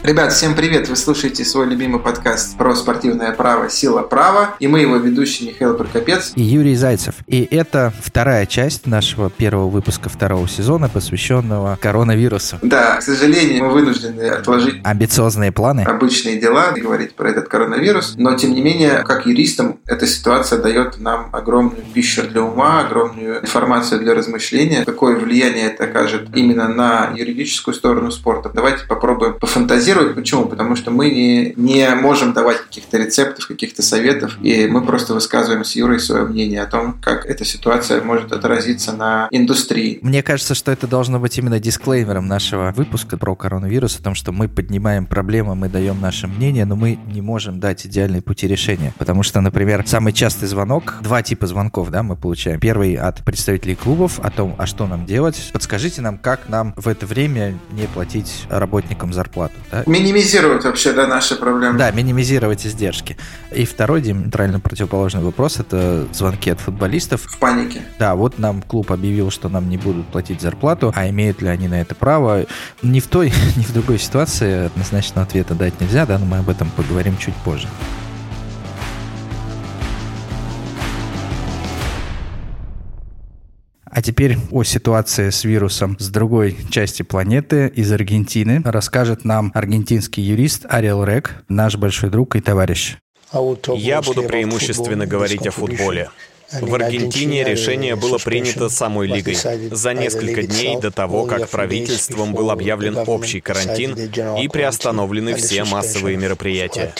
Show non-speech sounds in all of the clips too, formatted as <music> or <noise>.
Ребят, всем привет! Вы слушаете свой любимый подкаст про спортивное право «Сила права». И мы его ведущие Михаил Прокопец и Юрий Зайцев. И это вторая часть нашего первого выпуска второго сезона, посвященного коронавирусу. Да, к сожалению, мы вынуждены отложить амбициозные планы, обычные дела, говорить про этот коронавирус. Но, тем не менее, как юристам, эта ситуация дает нам огромную пищу для ума, огромную информацию для размышления. Какое влияние это окажет именно на юридическую сторону спорта. Давайте попробуем пофантазировать фантазировать. Почему? Потому что мы не, не можем давать каких-то рецептов, каких-то советов, и мы просто высказываем с Юрой свое мнение о том, как эта ситуация может отразиться на индустрии. Мне кажется, что это должно быть именно дисклеймером нашего выпуска про коронавирус, о том, что мы поднимаем проблемы, мы даем наше мнение, но мы не можем дать идеальные пути решения. Потому что, например, самый частый звонок, два типа звонков, да, мы получаем. Первый от представителей клубов о том, а что нам делать. Подскажите нам, как нам в это время не платить работникам зарплату. Да? Минимизировать вообще, да, наши проблемы. Да, минимизировать издержки. И второй диаметрально противоположный вопрос – это звонки от футболистов. В панике. Да, вот нам клуб объявил, что нам не будут платить зарплату, а имеют ли они на это право? Ни в той, <laughs> ни в другой ситуации однозначного ответа дать нельзя, да, но мы об этом поговорим чуть позже. А теперь о ситуации с вирусом с другой части планеты, из Аргентины, расскажет нам аргентинский юрист Ариэл Рек, наш большой друг и товарищ. Я буду преимущественно говорить о футболе. В Аргентине решение было принято самой лигой за несколько дней до того, как правительством был объявлен общий карантин и приостановлены все массовые мероприятия.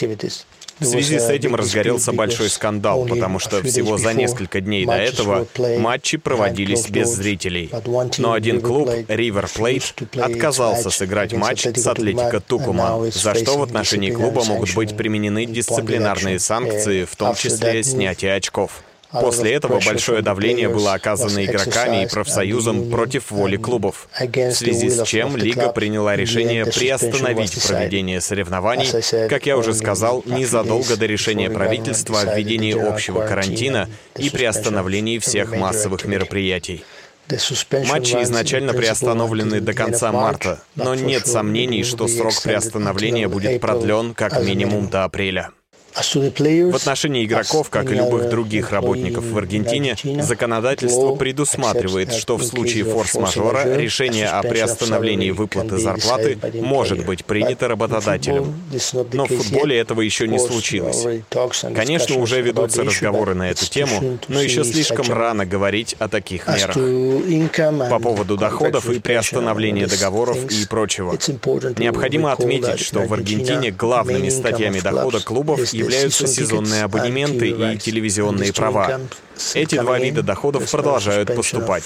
В связи с этим разгорелся большой скандал, потому что всего за несколько дней до этого матчи проводились без зрителей. Но один клуб, River Plate, отказался сыграть матч с Атлетико Тукуман, за что в отношении клуба могут быть применены дисциплинарные санкции, в том числе снятие очков. После этого большое давление было оказано игроками и профсоюзом против воли клубов, в связи с чем Лига приняла решение приостановить проведение соревнований, как я уже сказал, незадолго до решения правительства о введении общего карантина и приостановлении всех массовых мероприятий. Матчи изначально приостановлены до конца марта, но нет сомнений, что срок приостановления будет продлен как минимум до апреля. В отношении игроков, как и любых других работников в Аргентине, законодательство предусматривает, что в случае форс-мажора решение о приостановлении выплаты зарплаты может быть принято работодателем. Но в футболе этого еще не случилось. Конечно, уже ведутся разговоры на эту тему, но еще слишком рано говорить о таких мерах. По поводу доходов и приостановления договоров и прочего. Необходимо отметить, что в Аргентине главными статьями дохода клубов являются сезонные абонементы и телевизионные права. Эти два вида доходов продолжают поступать.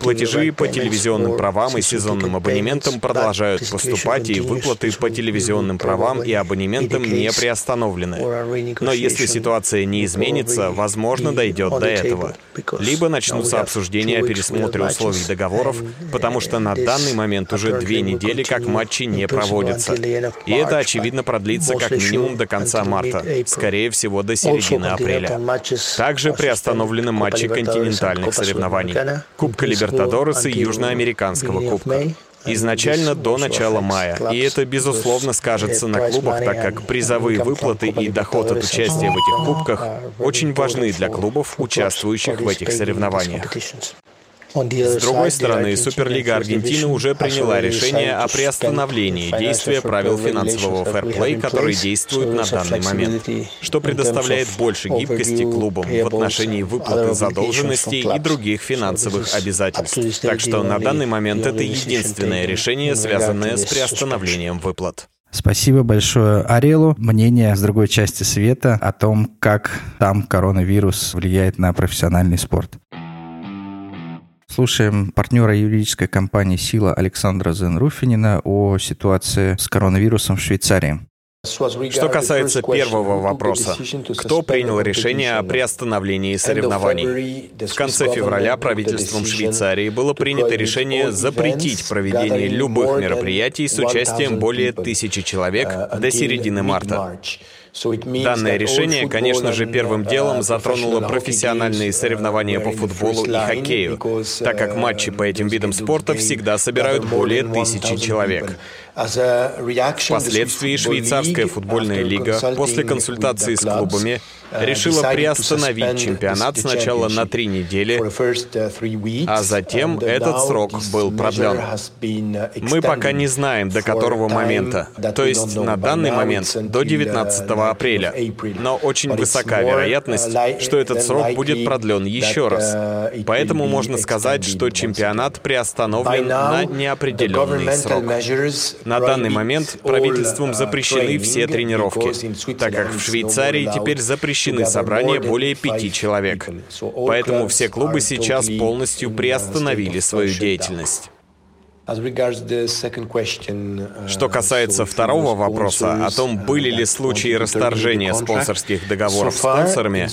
Платежи по телевизионным правам и сезонным абонементам продолжают поступать, и выплаты по телевизионным правам и абонементам не приостановлены. Но если ситуация не изменится, возможно, дойдет до этого. Либо начнутся обсуждения о пересмотре условий договоров, потому что на данный момент уже две недели как матчи не проводятся. И это, очевидно, продлится как минимум до конца марта, скорее всего, до середины апреля. Также приостановлены установлены матчи континентальных соревнований, Кубка Либертадорес и Южноамериканского Кубка. Изначально до начала мая. И это, безусловно, скажется на клубах, так как призовые выплаты и доход от участия в этих кубках очень важны для клубов, участвующих в этих соревнованиях. С другой стороны, Суперлига Аргентины уже приняла решение о приостановлении действия правил финансового фэрплей, которые действуют на данный момент, что предоставляет больше гибкости клубам в отношении выплаты задолженностей и других финансовых обязательств. Так что на данный момент это единственное решение, связанное с приостановлением выплат. Спасибо большое Арелу. Мнение с другой части света о том, как там коронавирус влияет на профессиональный спорт. Слушаем партнера юридической компании «Сила» Александра Зенруфинина о ситуации с коронавирусом в Швейцарии. Что касается первого вопроса, кто принял решение о приостановлении соревнований? В конце февраля правительством Швейцарии было принято решение запретить проведение любых мероприятий с участием более тысячи человек до середины марта. Данное решение, конечно же, первым делом затронуло профессиональные соревнования по футболу и хоккею, так как матчи по этим видам спорта всегда собирают более тысячи человек. Впоследствии швейцарская футбольная лига после консультации с клубами решила приостановить чемпионат сначала на три недели, а затем этот срок был продлен. Мы пока не знаем, до которого момента, то есть на данный момент до 19 апреля, но очень высока вероятность, что этот срок будет продлен еще раз. Поэтому можно сказать, что чемпионат приостановлен на неопределенный срок. На данный момент правительством запрещены все тренировки, так как в Швейцарии теперь запрещены собрания более пяти человек. Поэтому все клубы сейчас полностью приостановили свою деятельность. Что касается второго вопроса о том, были ли случаи расторжения спонсорских договоров с спонсорами,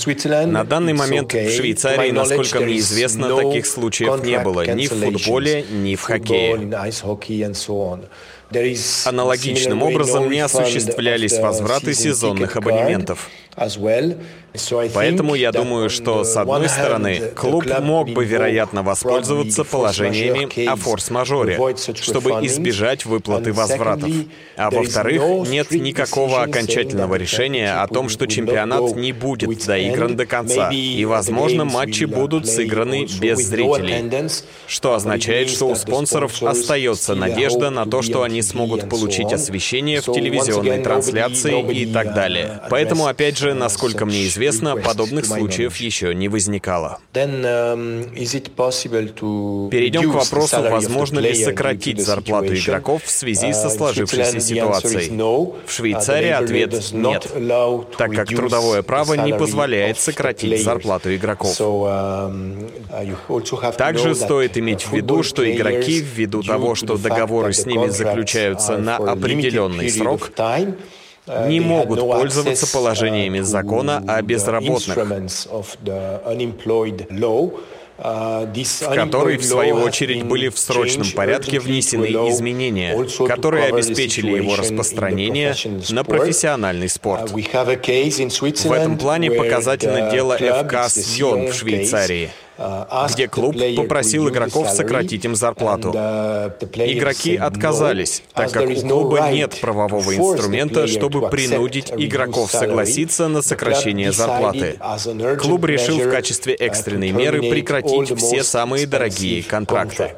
на данный момент в Швейцарии, насколько мне известно, таких случаев не было ни в футболе, ни в хоккее. Аналогичным образом не осуществлялись возвраты сезонных абонементов. as well. Поэтому я думаю, что, с одной стороны, клуб мог бы, вероятно, воспользоваться положениями о форс-мажоре, чтобы избежать выплаты возвратов. А во-вторых, нет никакого окончательного решения о том, что чемпионат не будет доигран до конца, и, возможно, матчи будут сыграны без зрителей, что означает, что у спонсоров остается надежда на то, что они смогут получить освещение в телевизионной трансляции и так далее. Поэтому, опять же, насколько мне известно, известно, подобных случаев еще не возникало. Um, Перейдем к вопросу, возможно ли сократить зарплату игроков в связи со uh, сложившейся ситуацией. В Швейцарии ответ «нет», так как трудовое право не позволяет сократить зарплату игроков. Um, uh, Также стоит иметь в виду, что игроки, ввиду того, что договоры с ними заключаются на определенный срок, не могут пользоваться положениями закона о безработных, в который, в свою очередь, были в срочном порядке внесены изменения, которые обеспечили его распространение на профессиональный спорт. В этом плане показательно дело ФК Сьон в Швейцарии — где клуб попросил игроков сократить им зарплату. Игроки отказались, так как у клуба нет правового инструмента, чтобы принудить игроков согласиться на сокращение зарплаты. Клуб решил в качестве экстренной меры прекратить все самые дорогие контракты.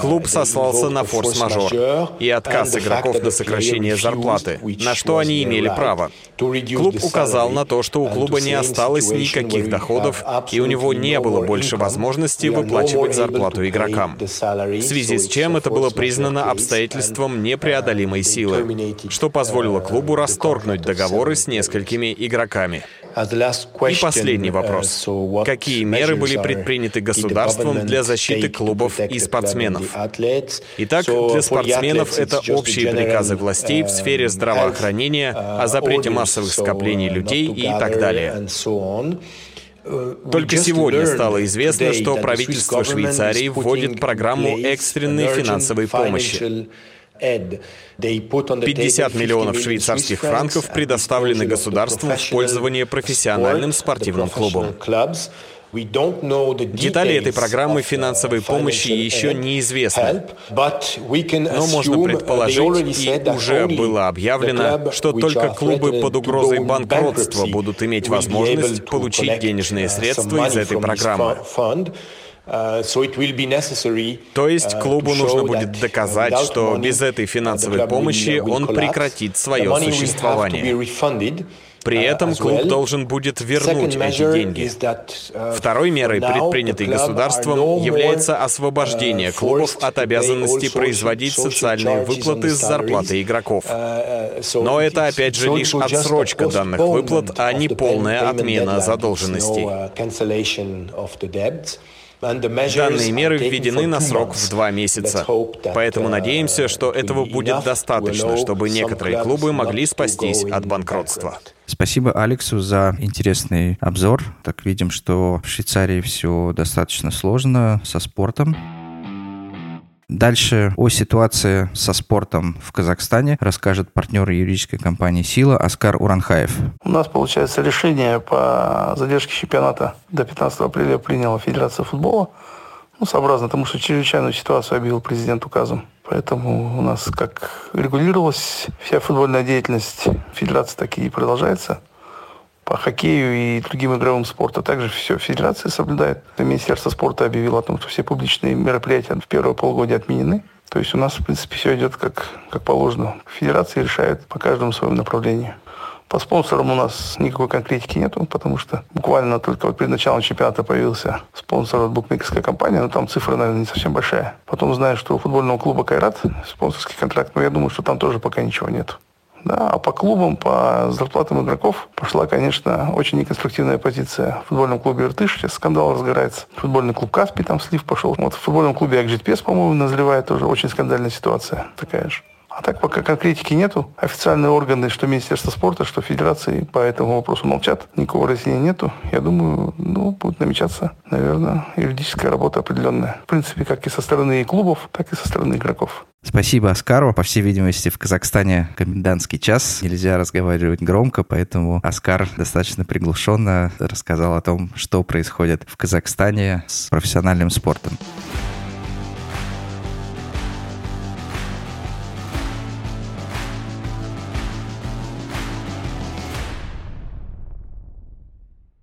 Клуб сослался на форс-мажор и отказ игроков на сокращение зарплаты, на что они имели право. Клуб указал на то, что у клуба не осталось никаких доходов, и у него не было больше возможности выплачивать зарплату игрокам. В связи с чем это было признано обстоятельством непреодолимой силы, что позволило клубу расторгнуть договоры с несколькими игроками. И последний вопрос. Какие меры были предприняты государством для защиты клубов и спортсменов? Итак, для спортсменов это общие приказы властей в сфере здравоохранения о запрете массовых скоплений людей и так далее. Только сегодня стало известно, что правительство Швейцарии вводит программу экстренной финансовой помощи. 50 миллионов швейцарских франков предоставлены государством в пользование профессиональным спортивным клубам. Детали этой программы финансовой помощи еще неизвестны, но можно предположить, и уже было объявлено, что только клубы под угрозой банкротства будут иметь возможность получить денежные средства из этой программы. Uh, То есть uh, клубу нужно будет доказать, что без этой финансовой помощи он прекратит свое существование. При uh, этом клуб должен будет вернуть эти деньги. Второй мерой, предпринятой государством, является освобождение клубов от обязанности производить социальные выплаты с зарплаты игроков. Но это, опять же, лишь отсрочка данных выплат, а не полная отмена задолженностей. Данные меры введены на срок в два месяца. Поэтому uh, надеемся, что этого будет достаточно, чтобы некоторые клубы могли спастись от банкротства. Спасибо Алексу за интересный обзор. Так видим, что в Швейцарии все достаточно сложно со спортом. Дальше о ситуации со спортом в Казахстане расскажет партнер юридической компании «Сила» Оскар Уранхаев. У нас, получается, решение по задержке чемпионата до 15 апреля приняла Федерация футбола. Ну, сообразно тому, что чрезвычайную ситуацию объявил президент указом. Поэтому у нас как регулировалась вся футбольная деятельность Федерации, так и продолжается. По хоккею и другим игровым спорту также все Федерация соблюдает. Министерство спорта объявило о том, что все публичные мероприятия в первое полугодие отменены. То есть у нас, в принципе, все идет как, как положено. Федерации решают по каждому своему направлению. По спонсорам у нас никакой конкретики нету, потому что буквально только вот перед началом чемпионата появился спонсор от букмекерской компании, но там цифра, наверное, не совсем большая. Потом знаю, что у футбольного клуба «Кайрат» спонсорский контракт, но я думаю, что там тоже пока ничего нет. Да, а по клубам, по зарплатам игроков пошла, конечно, очень неконструктивная позиция. В футбольном клубе «Иртыш» сейчас скандал разгорается. Футбольный клуб «Каспий» там слив пошел. Вот в футбольном клубе «Акжитпес», по-моему, назревает тоже очень скандальная ситуация такая же. А так пока конкретики нету. Официальные органы, что Министерство спорта, что Федерации по этому вопросу молчат. Никакого разъяснения нету. Я думаю, ну, будет намечаться, наверное, юридическая работа определенная. В принципе, как и со стороны клубов, так и со стороны игроков. Спасибо Оскару. По всей видимости, в Казахстане комендантский час. Нельзя разговаривать громко, поэтому Оскар достаточно приглушенно рассказал о том, что происходит в Казахстане с профессиональным спортом.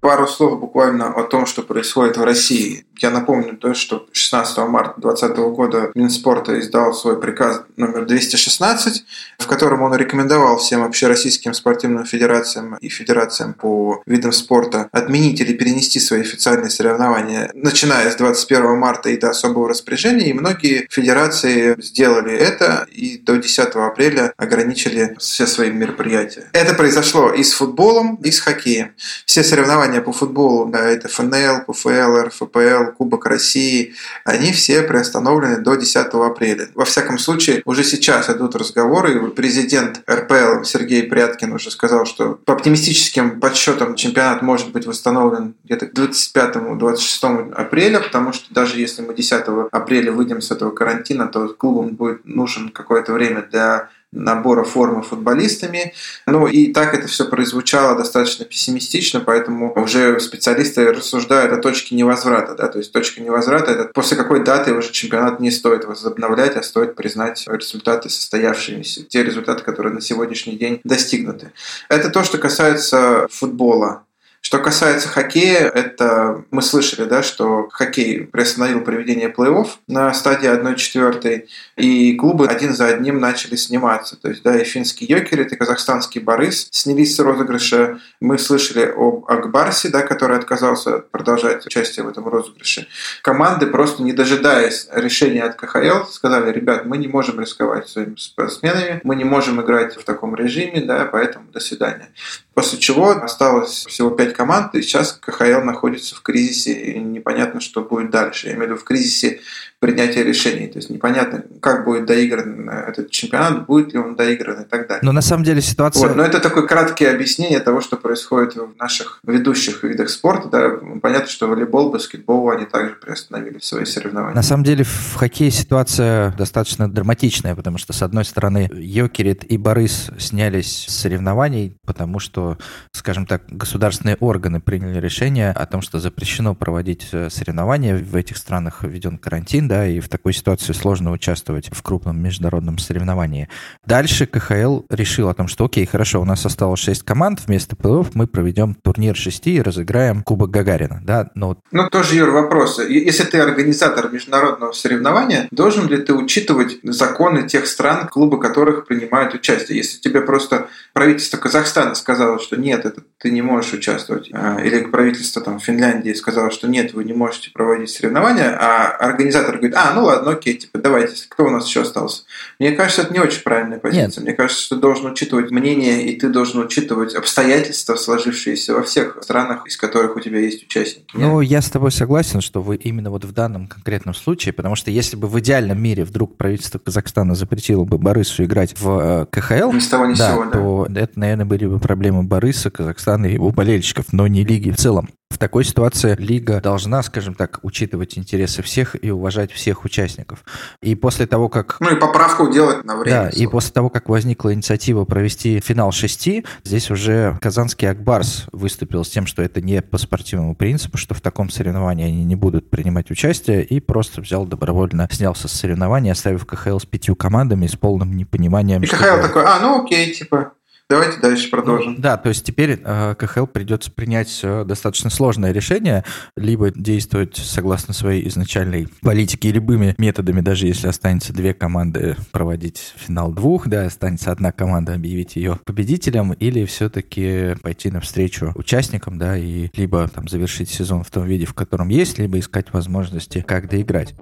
Пару слов буквально о том, что происходит в России. Я напомню то, что 16 марта 2020 года Минспорта издал свой приказ номер 216, в котором он рекомендовал всем общероссийским спортивным федерациям и федерациям по видам спорта отменить или перенести свои официальные соревнования, начиная с 21 марта и до особого распоряжения. И многие федерации сделали это и до 10 апреля ограничили все свои мероприятия. Это произошло и с футболом, и с хоккеем. Все соревнования соревнования по футболу, да, это ФНЛ, ПФЛ, РФПЛ, Кубок России, они все приостановлены до 10 апреля. Во всяком случае, уже сейчас идут разговоры, президент РПЛ Сергей Пряткин уже сказал, что по оптимистическим подсчетам чемпионат может быть восстановлен где-то к 25-26 апреля, потому что даже если мы 10 апреля выйдем с этого карантина, то клубам будет нужен какое-то время для набора формы футболистами. Ну и так это все прозвучало достаточно пессимистично, поэтому уже специалисты рассуждают о точке невозврата. Да? То есть точка невозврата – это после какой даты уже чемпионат не стоит возобновлять, а стоит признать результаты состоявшимися, те результаты, которые на сегодняшний день достигнуты. Это то, что касается футбола. Что касается хоккея, это мы слышали, да, что хоккей приостановил проведение плей-офф на стадии 1-4, и клубы один за одним начали сниматься. То есть, да, и финский Йокерит, и казахстанский Борис снялись с розыгрыша. Мы слышали об Акбарсе, да, который отказался продолжать участие в этом розыгрыше. Команды, просто не дожидаясь решения от КХЛ, сказали, ребят, мы не можем рисковать своими спортсменами, мы не можем играть в таком режиме, да, поэтому до свидания. После чего осталось всего пять команд, и сейчас КХЛ находится в кризисе, и непонятно, что будет дальше. Я имею в виду в кризисе принятия решений. То есть непонятно, как будет доигран этот чемпионат, будет ли он доигран и так далее. Но на самом деле ситуация... Вот, но это такое краткое объяснение того, что происходит в наших ведущих видах спорта. Да, понятно, что волейбол, баскетбол, они также приостановили свои соревнования. На самом деле в хоккее ситуация достаточно драматичная, потому что, с одной стороны, Йокерит и Борис снялись с соревнований, потому что, скажем так, государственные органы приняли решение о том, что запрещено проводить э, соревнования. В этих странах введен карантин, да, и в такой ситуации сложно участвовать в крупном международном соревновании. Дальше КХЛ решил о том, что окей, хорошо, у нас осталось 6 команд, вместо плей-офф мы проведем турнир 6 и разыграем Кубок Гагарина, да, но... Ну, тоже, Юр, вопрос. Если ты организатор международного соревнования, должен ли ты учитывать законы тех стран, клубы которых принимают участие? Если тебе просто правительство Казахстана сказало, что нет, это ты не можешь участвовать, а, или правительство там, Финляндии сказало, что нет, вы не можете проводить соревнования, а организатор говорит, а, ну ладно, окей, типа, давайте, кто у нас еще остался? Мне кажется, это не очень правильная позиция. Нет. Мне кажется, что ты должен учитывать мнение, и ты должен учитывать обстоятельства, сложившиеся во всех странах, из которых у тебя есть участники. Ну, я с тобой согласен, что вы именно вот в данном конкретном случае, потому что если бы в идеальном мире вдруг правительство Казахстана запретило бы Борису играть в э, КХЛ, ни с того, ни да, сего, да. то это, наверное, были бы проблемы Бориса, Казахстана и его болельщиков, но не лиги в целом. В такой ситуации лига должна, скажем так, учитывать интересы всех и уважать всех участников. И после того, как... Ну и поправку делать на время. Да, и после того, как возникла инициатива провести финал шести, здесь уже казанский Акбарс выступил с тем, что это не по спортивному принципу, что в таком соревновании они не будут принимать участие, и просто взял добровольно, снялся с соревнований, оставив КХЛ с пятью командами с полным непониманием. И КХЛ такой, а, ну окей, типа, Давайте дальше продолжим. Ну, да, то есть теперь э, КХЛ придется принять э, достаточно сложное решение, либо действовать согласно своей изначальной политике любыми методами, даже если останется две команды проводить финал двух, да, останется одна команда объявить ее победителем, или все-таки пойти навстречу участникам, да, и либо там завершить сезон в том виде, в котором есть, либо искать возможности, как доиграть.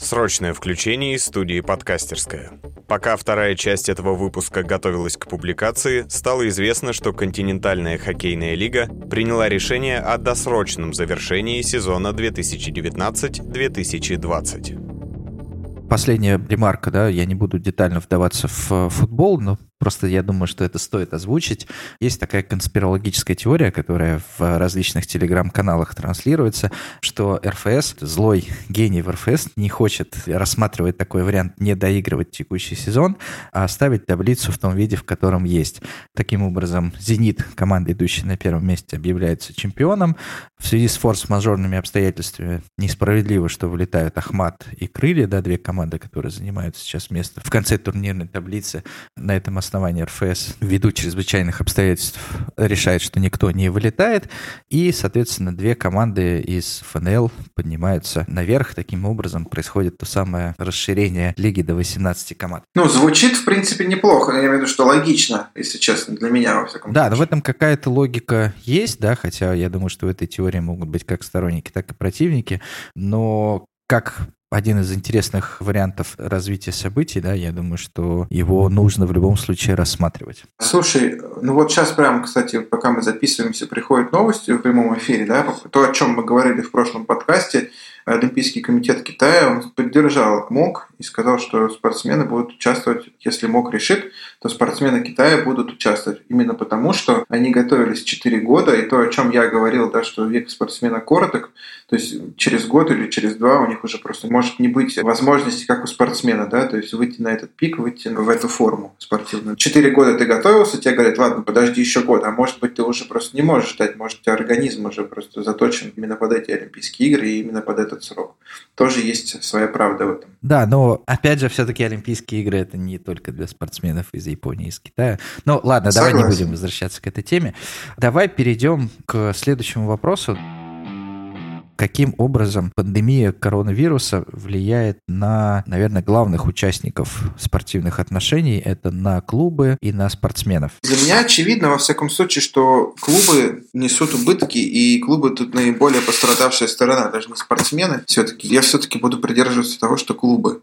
Срочное включение из студии «Подкастерская». Пока вторая часть этого выпуска готовилась к публикации, стало известно, что континентальная хоккейная лига приняла решение о досрочном завершении сезона 2019-2020. Последняя ремарка, да, я не буду детально вдаваться в футбол, но Просто я думаю, что это стоит озвучить. Есть такая конспирологическая теория, которая в различных телеграм-каналах транслируется, что РФС, злой гений в РФС, не хочет рассматривать такой вариант не доигрывать текущий сезон, а оставить таблицу в том виде, в котором есть. Таким образом, «Зенит», команда, идущая на первом месте, объявляется чемпионом. В связи с форс-мажорными обстоятельствами несправедливо, что вылетают Ахмат и Крылья, да, две команды, которые занимают сейчас место в конце турнирной таблицы. На этом основании РФС ввиду чрезвычайных обстоятельств решает, что никто не вылетает, и, соответственно, две команды из ФНЛ поднимаются наверх. Таким образом происходит то самое расширение лиги до 18 команд. Ну, звучит, в принципе, неплохо. Я имею в виду, что логично, если честно, для меня, во всяком Да, но в этом какая-то логика есть, да, хотя я думаю, что в этой теории могут быть как сторонники, так и противники, но как один из интересных вариантов развития событий, да, я думаю, что его нужно в любом случае рассматривать. Слушай, ну вот сейчас прямо, кстати, пока мы записываемся, приходят новости в прямом эфире, да, то, о чем мы говорили в прошлом подкасте, Олимпийский комитет Китая, он поддержал МОК и сказал, что спортсмены будут участвовать, если МОК решит, то спортсмены Китая будут участвовать. Именно потому, что они готовились 4 года, и то, о чем я говорил, да, что век спортсмена короток, то есть через год или через два у них уже просто может не быть возможности, как у спортсмена, да, то есть выйти на этот пик, выйти в эту форму спортивную. Четыре года ты готовился, тебе говорят, ладно, подожди еще год, а может быть ты уже просто не можешь ждать, может у тебя организм уже просто заточен именно под эти Олимпийские игры и именно под этот срок. Тоже есть своя правда в этом. Да, но опять же, все-таки Олимпийские игры это не только для спортсменов из Японии, из Китая. Ну ладно, Согласен. давай не будем возвращаться к этой теме. Давай перейдем к следующему вопросу каким образом пандемия коронавируса влияет на, наверное, главных участников спортивных отношений, это на клубы и на спортсменов? Для меня очевидно, во всяком случае, что клубы несут убытки, и клубы тут наиболее пострадавшая сторона, даже не спортсмены. Все-таки я все-таки буду придерживаться того, что клубы.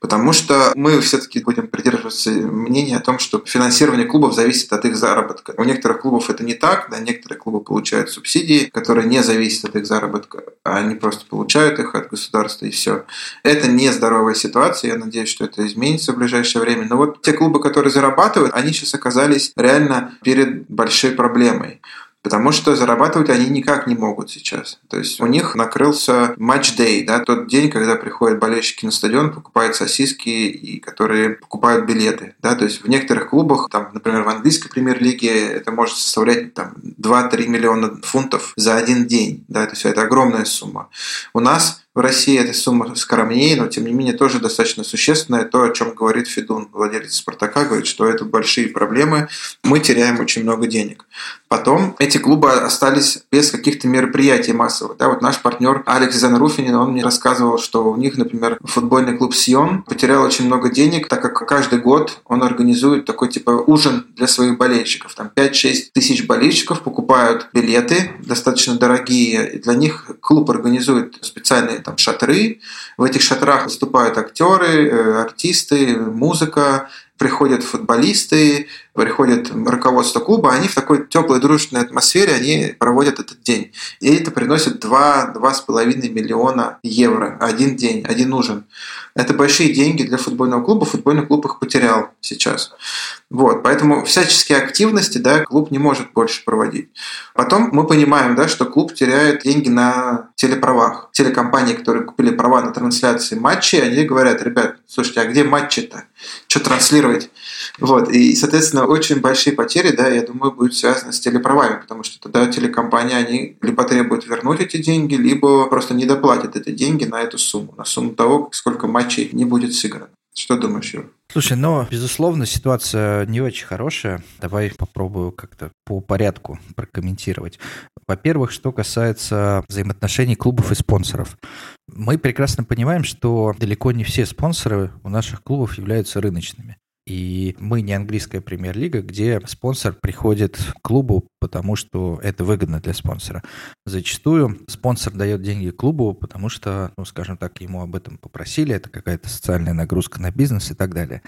Потому что мы все-таки будем придерживаться мнения о том, что финансирование клубов зависит от их заработка. У некоторых клубов это не так, да, некоторые клубы получают субсидии, которые не зависят от их заработка а они просто получают их от государства и все. Это не здоровая ситуация, я надеюсь, что это изменится в ближайшее время. Но вот те клубы, которые зарабатывают, они сейчас оказались реально перед большой проблемой. Потому что зарабатывать они никак не могут сейчас. То есть у них накрылся матч-дей, да, тот день, когда приходят болельщики на стадион, покупают сосиски и которые покупают билеты. Да, то есть в некоторых клубах, там, например, в английской премьер-лиге это может составлять там, 2-3 миллиона фунтов за один день. Да, то есть это огромная сумма. У нас в России эта сумма скромнее, но тем не менее тоже достаточно существенная. То, о чем говорит Федун, владелец «Спартака», говорит, что это большие проблемы, мы теряем очень много денег. Потом эти клубы остались без каких-то мероприятий массовых. Да, вот наш партнер Алекс Занруфинин, он мне рассказывал, что у них, например, футбольный клуб «Сион» потерял очень много денег, так как каждый год он организует такой типа ужин для своих болельщиков. Там 5-6 тысяч болельщиков покупают билеты, достаточно дорогие. И для них клуб организует специальные там шатры. В этих шатрах выступают актеры, э, артисты, музыка, приходят футболисты, приходит руководство клуба, они в такой теплой дружественной атмосфере они проводят этот день. И это приносит 2-2,5 миллиона евро один день, один ужин. Это большие деньги для футбольного клуба. Футбольный клуб их потерял сейчас. Вот, поэтому всяческие активности да, клуб не может больше проводить. Потом мы понимаем, да, что клуб теряет деньги на телеправах. Телекомпании, которые купили права на трансляции матчей, они говорят, ребят, слушайте, а где матчи-то? Что транслировать? Вот, и, соответственно, очень большие потери, да, я думаю, будут связаны с телеправами, потому что тогда телекомпании, они либо требуют вернуть эти деньги, либо просто не доплатят эти деньги на эту сумму, на сумму того, сколько матчей не будет сыграно. Что думаешь, Юр? Слушай, ну, безусловно, ситуация не очень хорошая. Давай попробую как-то по порядку прокомментировать. Во-первых, что касается взаимоотношений клубов и спонсоров. Мы прекрасно понимаем, что далеко не все спонсоры у наших клубов являются рыночными. И мы не английская премьер-лига, где спонсор приходит к клубу, потому что это выгодно для спонсора. Зачастую спонсор дает деньги клубу, потому что, ну, скажем так, ему об этом попросили, это какая-то социальная нагрузка на бизнес и так далее.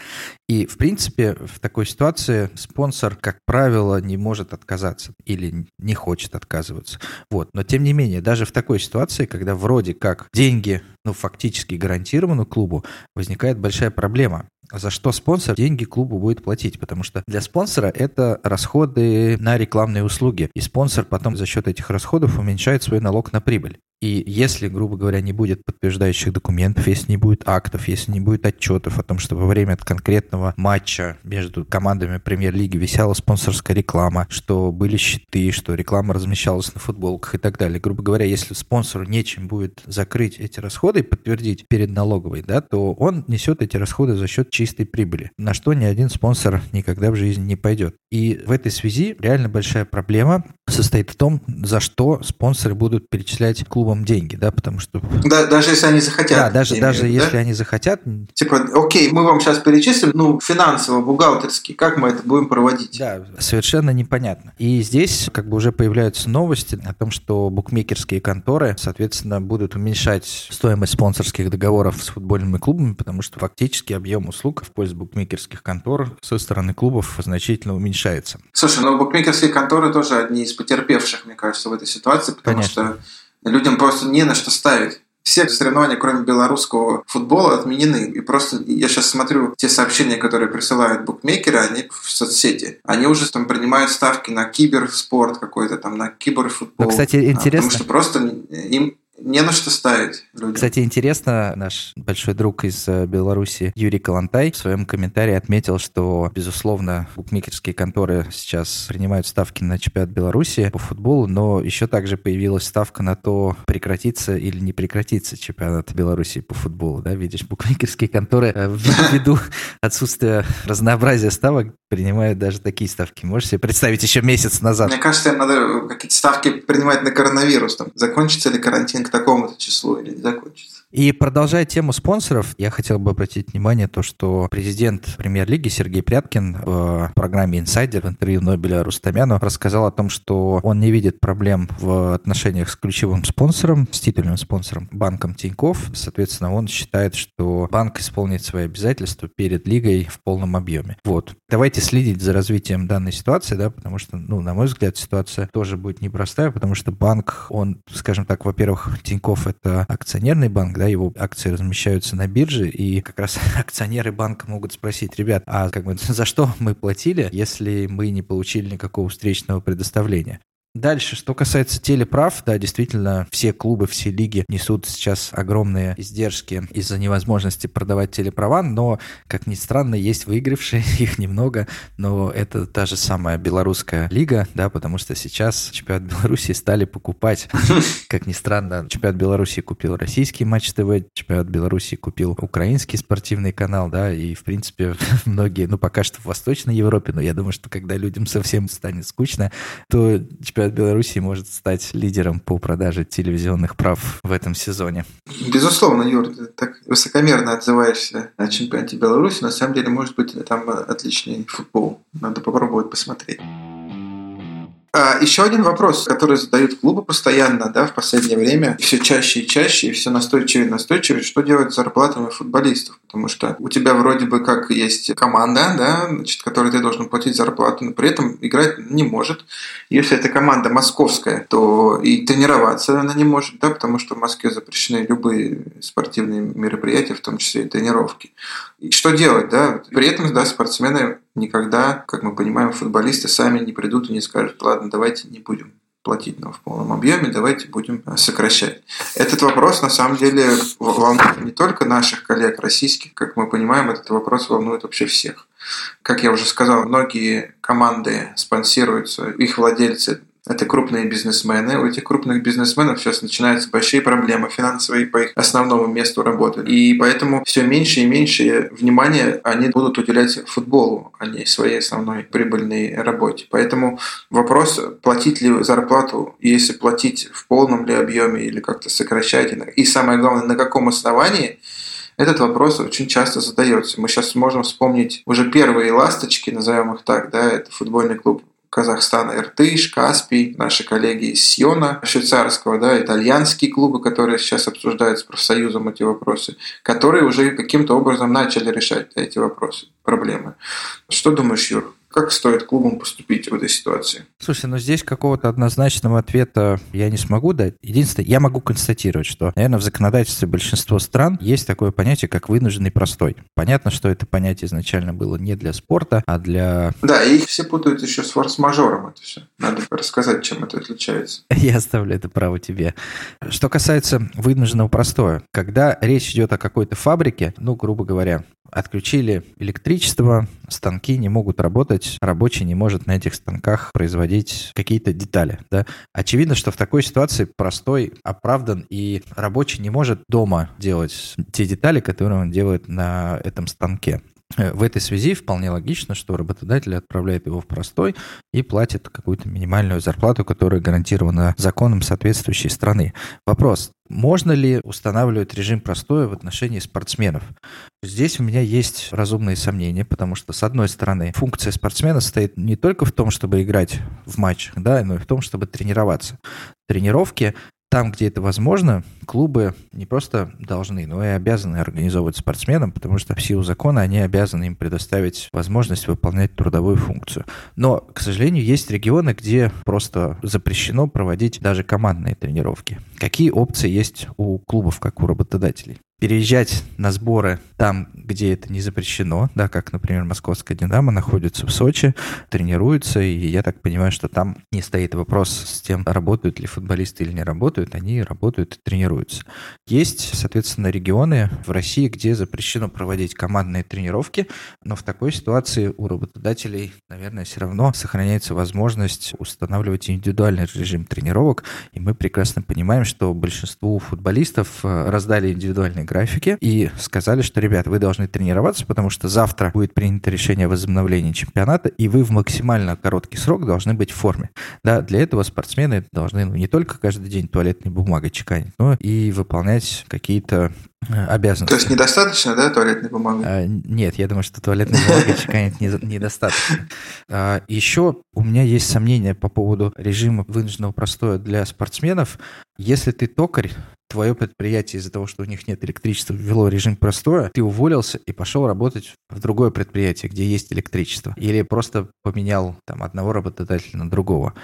И, в принципе, в такой ситуации спонсор, как правило, не может отказаться или не хочет отказываться. Вот. Но, тем не менее, даже в такой ситуации, когда вроде как деньги, ну, фактически гарантированы клубу, возникает большая проблема за что спонсор деньги клубу будет платить, потому что для спонсора это расходы на рекламные услуги, и спонсор потом за счет этих расходов уменьшает свой налог на прибыль. И если, грубо говоря, не будет подтверждающих документов, если не будет актов, если не будет отчетов о том, что во время конкретного матча между командами премьер-лиги висела спонсорская реклама, что были щиты, что реклама размещалась на футболках и так далее. Грубо говоря, если спонсору нечем будет закрыть эти расходы и подтвердить перед налоговой, да, то он несет эти расходы за счет чистой прибыли, на что ни один спонсор никогда в жизни не пойдет. И в этой связи реально большая проблема состоит в том, за что спонсоры будут перечислять клуб клубам деньги, да, потому что... Да, даже если они захотят. Да, даже, даже да? если они захотят. Типа, окей, мы вам сейчас перечислим, ну, финансово, бухгалтерски, как мы это будем проводить? Да, совершенно непонятно. И здесь как бы уже появляются новости о том, что букмекерские конторы, соответственно, будут уменьшать стоимость спонсорских договоров с футбольными клубами, потому что фактически объем услуг в пользу букмекерских контор со стороны клубов значительно уменьшается. Слушай, ну букмекерские конторы тоже одни из потерпевших, мне кажется, в этой ситуации, потому Конечно. что Людям просто не на что ставить. Все соревнования, кроме белорусского футбола, отменены. И просто я сейчас смотрю те сообщения, которые присылают букмекеры, они в соцсети. Они уже там принимают ставки на киберспорт какой-то, там на киберфутбол. Ну, кстати, интересно. Потому что просто им не на что ставить людям. Кстати, интересно, наш большой друг из э, Беларуси Юрий Калантай в своем комментарии отметил, что, безусловно, букмекерские конторы сейчас принимают ставки на чемпионат Беларуси по футболу, но еще также появилась ставка на то, прекратится или не прекратится чемпионат Беларуси по футболу. Да? Видишь, букмекерские конторы э, <laughs> ввиду отсутствия разнообразия ставок принимают даже такие ставки. Можешь себе представить еще месяц назад? Мне кажется, им надо какие-то ставки принимать на коронавирус. Там, закончится ли карантин к такому-то числу или не закончится. И продолжая тему спонсоров, я хотел бы обратить внимание то, что президент премьер-лиги Сергей Пряткин в программе «Инсайдер» в интервью Нобеля Рустамяну рассказал о том, что он не видит проблем в отношениях с ключевым спонсором, с титульным спонсором банком Тиньков. Соответственно, он считает, что банк исполнит свои обязательства перед лигой в полном объеме. Вот. Давайте следить за развитием данной ситуации, да, потому что, ну, на мой взгляд, ситуация тоже будет непростая, потому что банк, он, скажем так, во-первых, Тиньков это акционерный банк, да, его акции размещаются на бирже, и как раз <laughs> акционеры банка могут спросить, ребят, а как бы <laughs> за что мы платили, если мы не получили никакого встречного предоставления? Дальше, что касается телеправ, да, действительно, все клубы, все лиги несут сейчас огромные издержки из-за невозможности продавать телеправа, но, как ни странно, есть выигравшие, <laughs> их немного, но это та же самая белорусская лига, да, потому что сейчас чемпионат <laughs> Беларуси стали покупать, <laughs> как ни странно, чемпионат Беларуси купил российский матч ТВ, чемпионат Беларуси купил украинский спортивный канал, да, и, в принципе, многие, ну, пока что в Восточной Европе, но я думаю, что когда людям совсем станет скучно, то чемпионат чемпионат Беларуси может стать лидером по продаже телевизионных прав в этом сезоне. Безусловно, Юр, ты так высокомерно отзываешься о чемпионате Беларуси. На самом деле, может быть, там отличный футбол. Надо попробовать посмотреть. А, еще один вопрос, который задают клубы постоянно, да, в последнее время, все чаще и чаще, и все настойчивее и настойчивее, что делать с зарплатами футболистов? Потому что у тебя вроде бы как есть команда, да, значит, которой ты должен платить зарплату, но при этом играть не может. Если эта команда московская, то и тренироваться она не может, да, потому что в Москве запрещены любые спортивные мероприятия, в том числе и тренировки. И что делать, да? При этом, да, спортсмены никогда, как мы понимаем, футболисты сами не придут и не скажут, ладно, давайте не будем платить нам в полном объеме, давайте будем э, сокращать. Этот вопрос, на самом деле, волнует не только наших коллег российских, как мы понимаем, этот вопрос волнует вообще всех. Как я уже сказал, многие команды спонсируются, их владельцы это крупные бизнесмены. У этих крупных бизнесменов сейчас начинаются большие проблемы финансовые по их основному месту работы. И поэтому все меньше и меньше внимания они будут уделять футболу, а не своей основной прибыльной работе. Поэтому вопрос, платить ли зарплату, если платить в полном ли объеме или как-то сокращать, и самое главное, на каком основании, этот вопрос очень часто задается. Мы сейчас можем вспомнить уже первые ласточки, назовем их так, да, это футбольный клуб Казахстана Иртыш, Каспий, наши коллеги из Сиона швейцарского, да, итальянские клубы, которые сейчас обсуждают с профсоюзом эти вопросы, которые уже каким-то образом начали решать эти вопросы, проблемы. Что думаешь, Юр? Как стоит клубам поступить в этой ситуации? Слушай, ну здесь какого-то однозначного ответа я не смогу дать. Единственное, я могу констатировать, что, наверное, в законодательстве большинства стран есть такое понятие, как вынужденный простой. Понятно, что это понятие изначально было не для спорта, а для... Да, и их все путают еще с форс-мажором это все. Надо рассказать, чем это отличается. <laughs> Я оставлю это право тебе. Что касается вынужденного простоя, когда речь идет о какой-то фабрике, ну, грубо говоря, отключили электричество, станки не могут работать, рабочий не может на этих станках производить какие-то детали. Да? Очевидно, что в такой ситуации простой оправдан, и рабочий не может дома делать те детали, которые он делает на этом станке. Э, в этой связи вполне логично, что работодатель отправляет его в простой и платит какую-то минимальную зарплату, которая гарантирована законом соответствующей страны. Вопрос, можно ли устанавливать режим простоя в отношении спортсменов? Здесь у меня есть разумные сомнения, потому что, с одной стороны, функция спортсмена состоит не только в том, чтобы играть в матч, да, но и в том, чтобы тренироваться. Тренировки там, где это возможно, клубы не просто должны, но и обязаны организовывать спортсменам, потому что в силу закона они обязаны им предоставить возможность выполнять трудовую функцию. Но, к сожалению, есть регионы, где просто запрещено проводить даже командные тренировки. Какие опции есть у клубов, как у работодателей? Переезжать на сборы там, где это не запрещено, да, как, например, московская «Динамо» находится в Сочи, тренируется, и я так понимаю, что там не стоит вопрос с тем, работают ли футболисты или не работают, они работают и тренируются. Есть, соответственно, регионы в России, где запрещено проводить командные тренировки, но в такой ситуации у работодателей, наверное, все равно сохраняется возможность устанавливать индивидуальный режим тренировок, и мы прекрасно понимаем, что большинству футболистов э, раздали индивидуальные графике и сказали, что, ребят, вы должны тренироваться, потому что завтра будет принято решение о возобновлении чемпионата, и вы в максимально короткий срок должны быть в форме. Да, для этого спортсмены должны ну, не только каждый день туалетной бумагой чеканить, но и выполнять какие-то э, обязанности. То есть недостаточно, да, туалетной бумаги? А, нет, я думаю, что туалетной бумаги чеканить недостаточно. А, еще у меня есть сомнения по поводу режима вынужденного простоя для спортсменов. Если ты токарь, твое предприятие из-за того, что у них нет электричества, ввело режим простоя, ты уволился и пошел работать в другое предприятие, где есть электричество. Или просто поменял там одного работодателя на другого.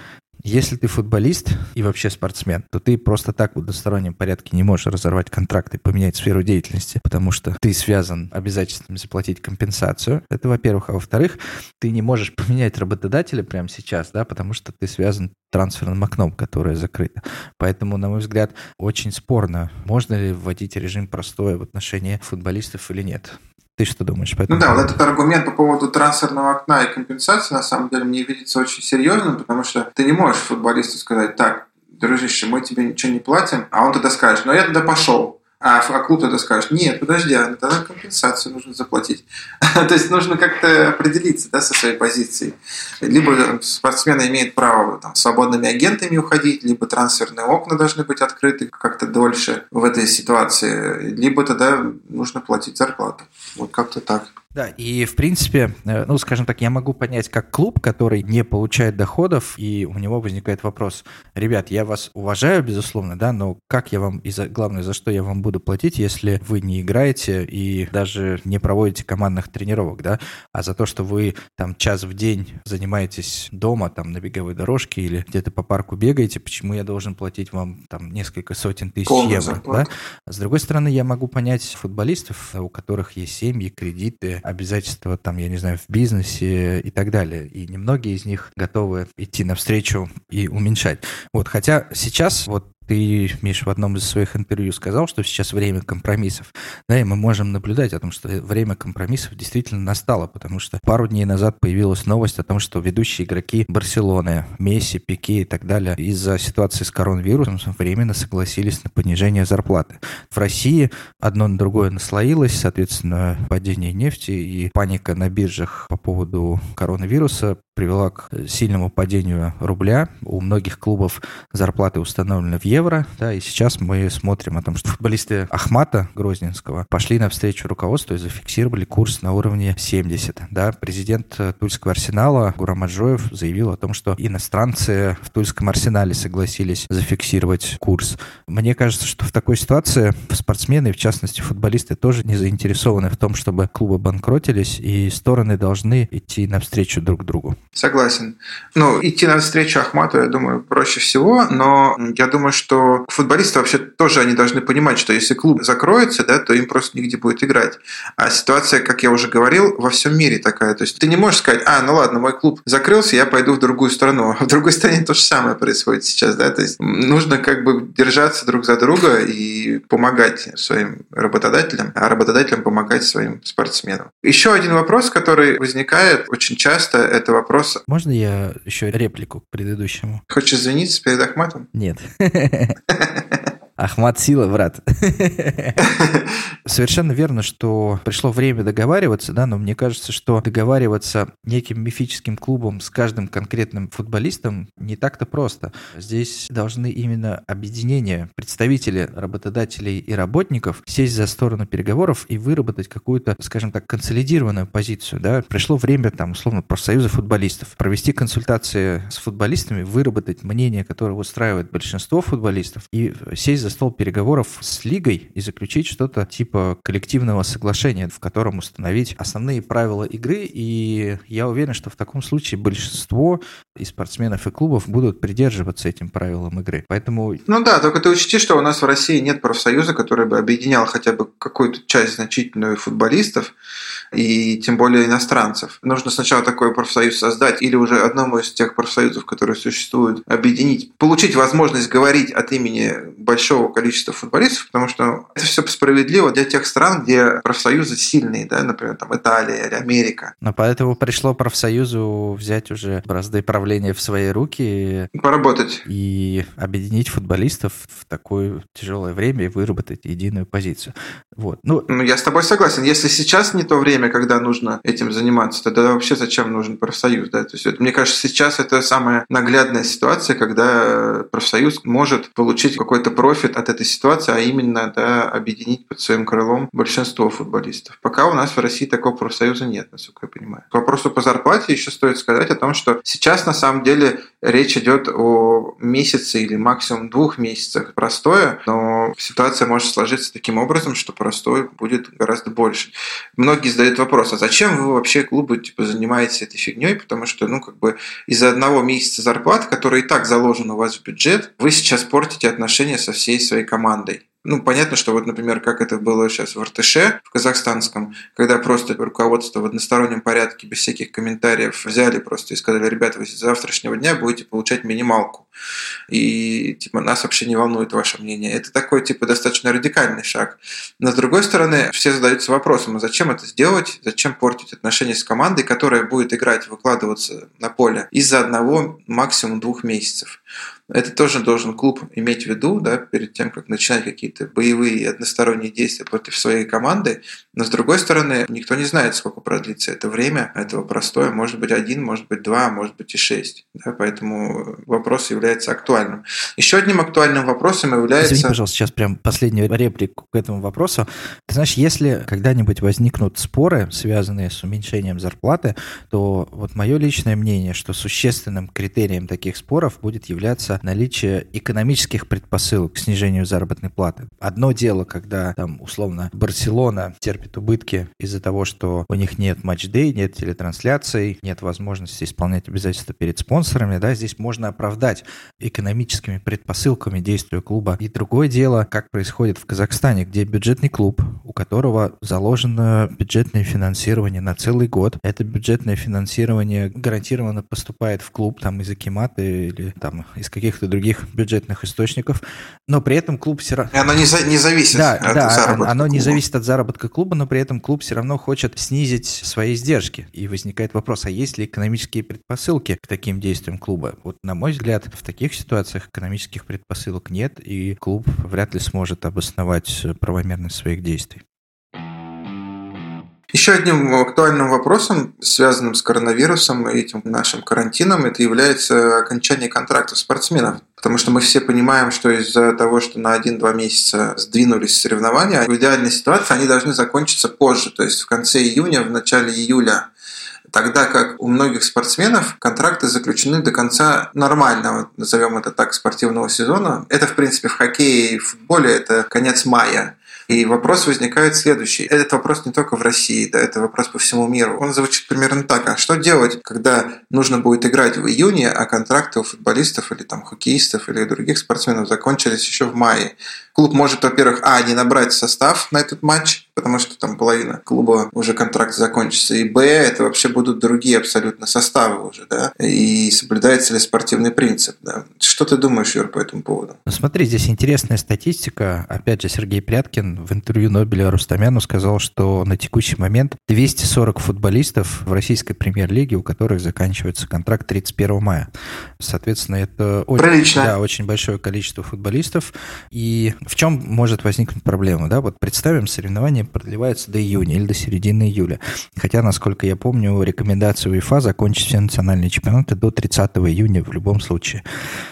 Если ты футболист и вообще спортсмен, то ты просто так в одностороннем порядке не можешь разорвать контракт и поменять сферу деятельности, потому что ты связан обязательством заплатить компенсацию. Это во-первых. А во-вторых, ты не можешь <laughs> поменять работодателя прямо сейчас, да, потому что ты связан трансферным окном, которое закрыто. Поэтому, на мой взгляд, очень спорно, можно ли вводить режим простоя в отношении футболистов или нет. Ты что думаешь по этому? Ну да, вот этот аргумент по поводу трансферного окна и компенсации, на самом деле, мне видится очень серьезным, потому что ты не можешь футболисту сказать, так, дружище, мы тебе ничего не платим, а он тогда скажет, ну я тогда пошел. А, клуб тогда скажет, нет, подожди, а тогда компенсацию нужно заплатить. <laughs> То есть нужно как-то определиться да, со своей позицией. Либо спортсмены имеют право там, свободными агентами уходить, либо трансферные окна должны быть открыты как-то дольше в этой ситуации, либо тогда нужно платить зарплату. Вот как-то так. Да, и в принципе, э, ну, скажем так, я могу понять, как клуб, который не получает доходов, и у него возникает вопрос, ребят, я вас уважаю, безусловно, да, но как я вам, и за, главное, за что я вам буду платить, если вы не играете и даже не проводите командных тренировок, да, а за то, что вы там час в день занимаетесь дома, там, на беговой дорожке или где-то по парку бегаете, почему я должен платить вам там несколько сотен тысяч Полная евро, зарплата. да? С другой стороны, я могу понять футболистов, у которых есть семьи, кредиты, обязательства там, я не знаю, в бизнесе и так далее. И немногие из них готовы идти навстречу и уменьшать. Вот, хотя сейчас вот ты, Миш, в одном из своих интервью сказал, что сейчас время компромиссов. Да, и мы можем наблюдать о том, что время компромиссов действительно настало, потому что пару дней назад появилась новость о том, что ведущие игроки Барселоны, Месси, Пике и так далее из-за ситуации с коронавирусом временно согласились на понижение зарплаты. В России одно на другое наслоилось, соответственно, падение нефти и паника на биржах по поводу коронавируса привела к сильному падению рубля. У многих клубов зарплаты установлены в евро, да, и сейчас мы смотрим о том, что футболисты Ахмата Грозненского пошли навстречу руководству и зафиксировали курс на уровне 70, да. Президент Тульского арсенала Гурам Аджоев заявил о том, что иностранцы в Тульском арсенале согласились зафиксировать курс. Мне кажется, что в такой ситуации спортсмены, в частности футболисты, тоже не заинтересованы в том, чтобы клубы банкротились, и стороны должны идти навстречу друг другу. Согласен. Ну, идти навстречу Ахмату, я думаю, проще всего, но я думаю, что футболисты вообще тоже они должны понимать, что если клуб закроется, да, то им просто нигде будет играть. А ситуация, как я уже говорил, во всем мире такая. То есть ты не можешь сказать, а, ну ладно, мой клуб закрылся, я пойду в другую страну. <laughs> А в другой стране то же самое происходит сейчас, да, то есть нужно как бы держаться друг за друга и помогать своим работодателям, а работодателям помогать своим спортсменам. Еще один вопрос, который возникает очень часто, это вопрос вопроса. Можно я еще реплику к предыдущему? Хочешь извиниться перед Ахматом? Нет. <laughs> Ахмат сила, брат. <laughs> Совершенно верно, что пришло время договариваться, да, но мне кажется, что договариваться неким мифическим клубом с каждым конкретным футболистом не так-то просто. Здесь должны именно объединения, представители работодателей и работников сесть за сторону переговоров и выработать какую-то, скажем так, консолидированную позицию. Да. Пришло время, там, условно, профсоюза футболистов, провести консультации с футболистами, выработать мнение, которое устраивает большинство футболистов, и сесть за стол переговоров с лигой и заключить что-то типа коллективного соглашения, в котором установить основные правила игры. И я уверен, что в таком случае большинство и спортсменов, и клубов будут придерживаться этим правилам игры. Поэтому... Ну да, только ты учти, что у нас в России нет профсоюза, который бы объединял хотя бы какую-то часть значительную футболистов, и тем более иностранцев. Нужно сначала такой профсоюз создать или уже одному из тех профсоюзов, которые существуют, объединить, получить возможность говорить от имени большого количества футболистов, потому что это все справедливо для тех стран, где профсоюзы сильные, да, например, там Италия или Америка. Но поэтому пришло профсоюзу взять уже бразды правления в свои руки. Поработать. И объединить футболистов в такое тяжелое время и выработать единую позицию. Вот. Ну, ну, я с тобой согласен. Если сейчас не то время, когда нужно этим заниматься, тогда вообще зачем нужен профсоюз? Да? То есть, вот, мне кажется, сейчас это самая наглядная ситуация, когда профсоюз может получить какой-то профит от этой ситуации, а именно да, объединить под своим крылом большинство футболистов. Пока у нас в России такого профсоюза нет, насколько я понимаю. К вопросу по зарплате еще стоит сказать о том, что сейчас на самом деле речь идет о месяце или максимум двух месяцах простоя, но ситуация может сложиться таким образом, что простой будет гораздо больше. Многие задают вопрос, а зачем вы вообще клубы типа занимаетесь этой фигней? Потому что, ну, как бы из-за одного месяца зарплаты, который и так заложен у вас в бюджет, вы сейчас портите отношения со всей своей командой. Ну, понятно, что вот, например, как это было сейчас в РТШ, в казахстанском, когда просто руководство в одностороннем порядке, без всяких комментариев, взяли просто и сказали, ребята, вы с завтрашнего дня будете получать минималку. И, типа, нас вообще не волнует ваше мнение. Это такой, типа, достаточно радикальный шаг. Но, с другой стороны, все задаются вопросом, а зачем это сделать? Зачем портить отношения с командой, которая будет играть, выкладываться на поле из-за одного, максимум двух месяцев? Это тоже должен клуб иметь в виду, да, перед тем, как начинать какие-то боевые односторонние действия против своей команды. Но с другой стороны, никто не знает, сколько продлится это время этого простое. Может быть один, может быть два, может быть и шесть. Да, поэтому вопрос является актуальным. Еще одним актуальным вопросом является... Извини, пожалуйста, сейчас прям последнюю реплику к этому вопросу. Ты знаешь, если когда-нибудь возникнут споры, связанные с уменьшением зарплаты, то вот мое личное мнение, что существенным критерием таких споров будет являться наличие экономических предпосылок к снижению заработной платы. Одно дело, когда там условно Барселона терпит убытки из-за того, что у них нет матч-дей, нет телетрансляций, нет возможности исполнять обязательства перед спонсорами, да, здесь можно оправдать экономическими предпосылками действия клуба. И другое дело, как происходит в Казахстане, где бюджетный клуб, у которого заложено бюджетное финансирование на целый год. Это бюджетное финансирование гарантированно поступает в клуб там из Акимата или там из каких-то других бюджетных источников, но при этом клуб все равно... Оно не, за, не зависит да, от да, заработка оно клуба. не зависит от заработка клуба, но при этом клуб все равно хочет снизить свои издержки. И возникает вопрос, а есть ли экономические предпосылки к таким действиям клуба? Вот, на мой взгляд, в таких ситуациях экономических предпосылок нет, и клуб вряд ли сможет обосновать правомерность своих действий. Еще одним актуальным вопросом, связанным с коронавирусом и этим нашим карантином, это является окончание контрактов спортсменов. Потому что мы все понимаем, что из-за того, что на 1-2 месяца сдвинулись соревнования, в идеальной ситуации они должны закончиться позже, то есть в конце июня, в начале июля. Тогда как у многих спортсменов контракты заключены до конца нормального, назовем это так, спортивного сезона. Это, в принципе, в хоккее и в футболе это конец мая. И вопрос возникает следующий. Этот вопрос не только в России, да, это вопрос по всему миру. Он звучит примерно так. А что делать, когда нужно будет играть в июне, а контракты у футболистов или там хоккеистов или других спортсменов закончились еще в мае? Клуб может, во-первых, а, не набрать состав на этот матч, потому что там половина клуба уже контракт закончится, и б, это вообще будут другие абсолютно составы уже, да, и соблюдается ли спортивный принцип, да. Что ты думаешь, Юр, по этому поводу? Ну, смотри, здесь интересная статистика. Опять же, Сергей Пряткин в интервью Нобеля Рустамяну сказал, что на текущий момент 240 футболистов в российской премьер-лиге, у которых заканчивается контракт 31 мая. Соответственно, это очень, да, очень большое количество футболистов, и в чем может возникнуть проблема? Да? Вот представим, соревнование продлевается до июня или до середины июля. Хотя, насколько я помню, рекомендация УЕФА закончить все национальные чемпионаты до 30 июня в любом случае.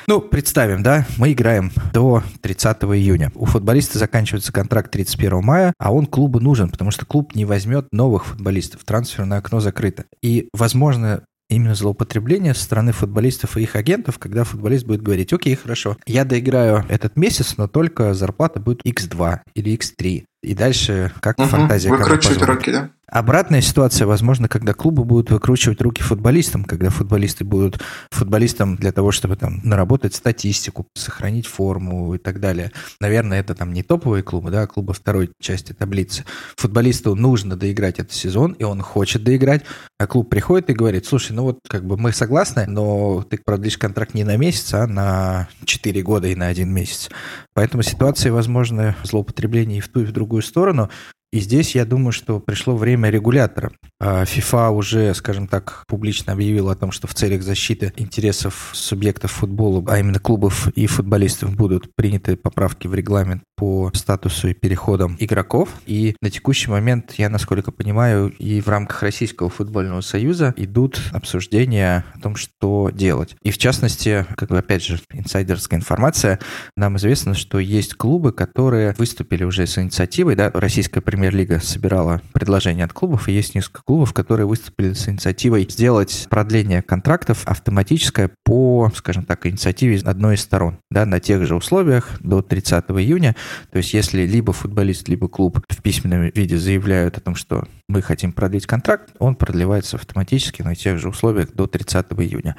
Ну, представим, да, мы играем до 30 июня. У футболиста заканчивается контракт 31 мая, а он клубу нужен, потому что клуб не возьмет новых футболистов. Трансферное окно закрыто. И, возможно, именно злоупотребление со стороны футболистов и их агентов, когда футболист будет говорить, окей, хорошо, я доиграю этот месяц, но только зарплата будет x2 или x3. И дальше, как угу, фантазия Выкручивать руки, да? Обратная ситуация, возможно, когда клубы будут выкручивать руки футболистам, когда футболисты будут футболистам для того, чтобы там наработать статистику, сохранить форму и так далее. Наверное, это там не топовые клубы, да, а клубы второй части таблицы. Футболисту нужно доиграть этот сезон, и он хочет доиграть, а клуб приходит и говорит, слушай, ну вот как бы мы согласны, но ты продлишь контракт не на месяц, а на 4 года и на один месяц. Поэтому ситуации, возможно, злоупотребление и в ту, и в другую сторону. И здесь я думаю, что пришло время регулятора. FIFA а уже, скажем так, публично объявила о том, что в целях защиты интересов субъектов футбола, а именно клубов и футболистов, будут приняты поправки в регламент по статусу и переходам игроков. И на текущий момент, я насколько понимаю, и в рамках Российского футбольного союза идут обсуждения о том, что делать. И в частности, как бы опять же, инсайдерская информация, нам известно, что есть клубы, которые выступили уже с инициативой, да, российская премьер премьер-лига собирала предложения от клубов, и есть несколько клубов, которые выступили с инициативой сделать продление контрактов автоматическое по, скажем так, инициативе одной из сторон, да, на тех же условиях до 30 июня. То есть если либо футболист, либо клуб в письменном виде заявляют о том, что мы хотим продлить контракт, он продлевается автоматически на тех же условиях до 30 июня.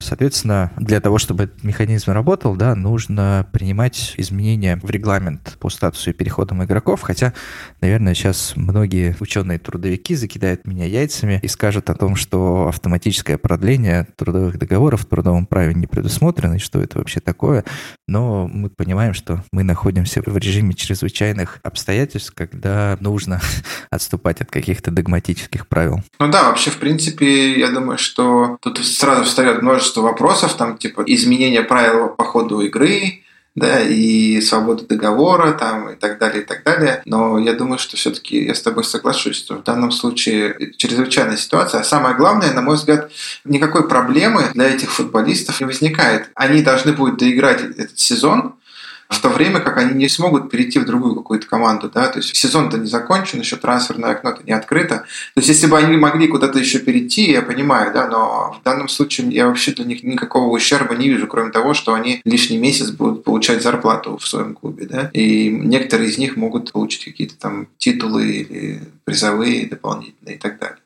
Соответственно, для того, чтобы этот механизм работал, да, нужно принимать изменения в регламент по статусу и переходам игроков, хотя, наверное, сейчас многие ученые-трудовики закидают меня яйцами и скажут о том, что автоматическое продление трудовых договоров в трудовом праве не предусмотрено, и что это вообще такое. Но мы понимаем, что мы находимся в режиме чрезвычайных обстоятельств, когда нужно <laughs> отступать от каких-то догматических правил. Ну да, вообще, в принципе, я думаю, что тут сразу встает множество вопросов, там, типа, изменение правил по ходу игры, да, и свобода договора там, и так далее, и так далее. Но я думаю, что все-таки я с тобой соглашусь, что в данном случае чрезвычайная ситуация. А самое главное, на мой взгляд, никакой проблемы для этих футболистов не возникает. Они должны будут доиграть этот сезон, в то время как они не смогут перейти в другую какую-то команду, да, то есть сезон-то не закончен, еще трансферное окно-то не открыто. То есть если бы они могли куда-то еще перейти, я понимаю, да, но в данном случае я вообще для них никакого ущерба не вижу, кроме того, что они лишний месяц будут получать зарплату в своем клубе, да, и некоторые из них могут получить какие-то там титулы или призовые дополнительные и так далее.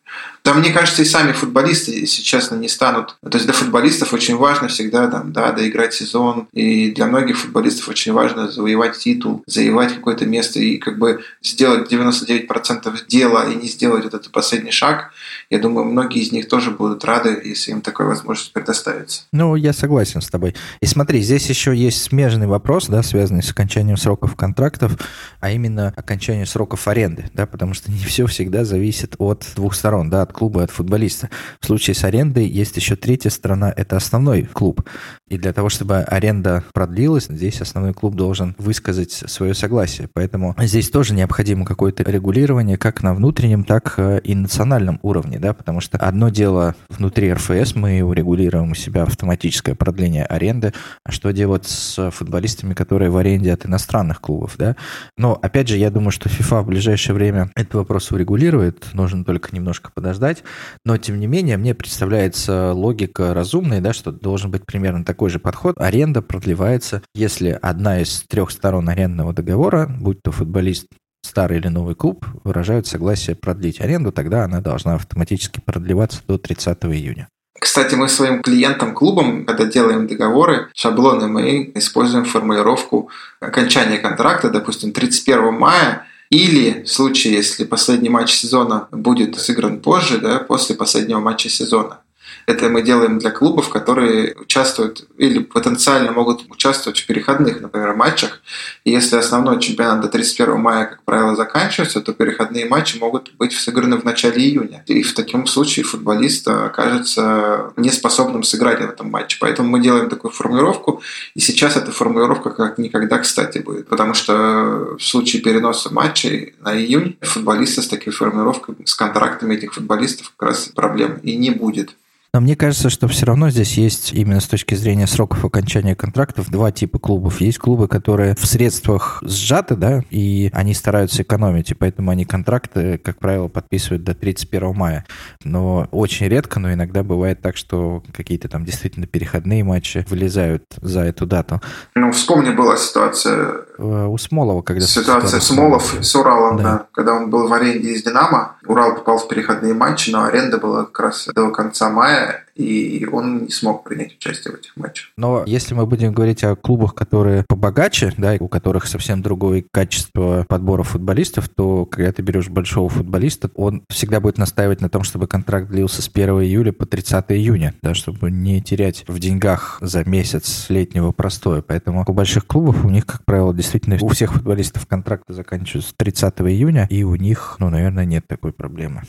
Да, мне кажется, и сами футболисты, если честно, не станут. То есть для футболистов очень важно всегда там, да, доиграть сезон. И для многих футболистов очень важно завоевать титул, завоевать какое-то место и как бы сделать 99% дела и не сделать вот этот последний шаг. Я думаю, многие из них тоже будут рады, если им такая возможность предоставится. Ну, я согласен с тобой. И смотри, здесь еще есть смежный вопрос, да, связанный с окончанием сроков контрактов, а именно окончание сроков аренды, да, потому что не все всегда зависит от двух сторон, да, от клуба от футболиста. В случае с арендой есть еще третья сторона, это основной клуб. И для того, чтобы аренда продлилась, здесь основной клуб должен высказать свое согласие. Поэтому здесь тоже необходимо какое-то регулирование как на внутреннем, так э, и национальном уровне, да, потому что одно дело внутри РФС мы урегулируем у себя автоматическое продление аренды, а что делать с футболистами, которые в аренде от иностранных клубов, да? Но, опять же, я думаю, что FIFA в ближайшее время этот вопрос урегулирует, нужно только немножко подождать, но, тем не менее, мне представляется логика разумной, да, что должен быть примерно такой же подход. Аренда продлевается, если одна из трех сторон арендного договора, будь то футболист старый или новый клуб выражают согласие продлить аренду, тогда она должна автоматически продлеваться до 30 июня. Кстати, мы своим клиентам, клубам, когда делаем договоры, шаблоны, мы используем формулировку окончания контракта, допустим, 31 мая или в случае, если последний матч сезона будет сыгран позже, да, после последнего матча сезона. Это мы делаем для клубов, которые участвуют или потенциально могут участвовать в переходных, например, матчах. И если основной чемпионат до 31 мая, как правило, заканчивается, то переходные матчи могут быть сыграны в начале июня. И в таком случае футболист окажется неспособным сыграть в этом матче. Поэтому мы делаем такую формулировку, и сейчас эта формулировка как никогда кстати будет. Потому что в случае переноса матчей на июнь футболисты с такой формулировкой, с контрактами этих футболистов как раз проблем и не будет. Но мне кажется, что все равно здесь есть именно с точки зрения сроков окончания контрактов два типа клубов. Есть клубы, которые в средствах сжаты, да, и они стараются экономить, и поэтому они контракты, как правило, подписывают до 31 мая. Но очень редко, но иногда бывает так, что какие-то там действительно переходные матчи вылезают за эту дату. Ну, вспомни, была ситуация... Э, у Смолова, когда... Ситуация Смолов с Уралом, да. да. Когда он был в аренде из «Динамо», Урал попал в переходные матчи, но аренда была как раз до конца мая, и он не смог принять участие в этих матчах. Но если мы будем говорить о клубах, которые побогаче, да, у которых совсем другое качество подбора футболистов, то когда ты берешь большого футболиста, он всегда будет настаивать на том, чтобы контракт длился с 1 июля по 30 июня, да, чтобы не терять в деньгах за месяц летнего простоя. Поэтому у больших клубов у них, как правило, действительно у всех футболистов контракты заканчиваются 30 июня, и у них, ну, наверное, нет такой проблемы.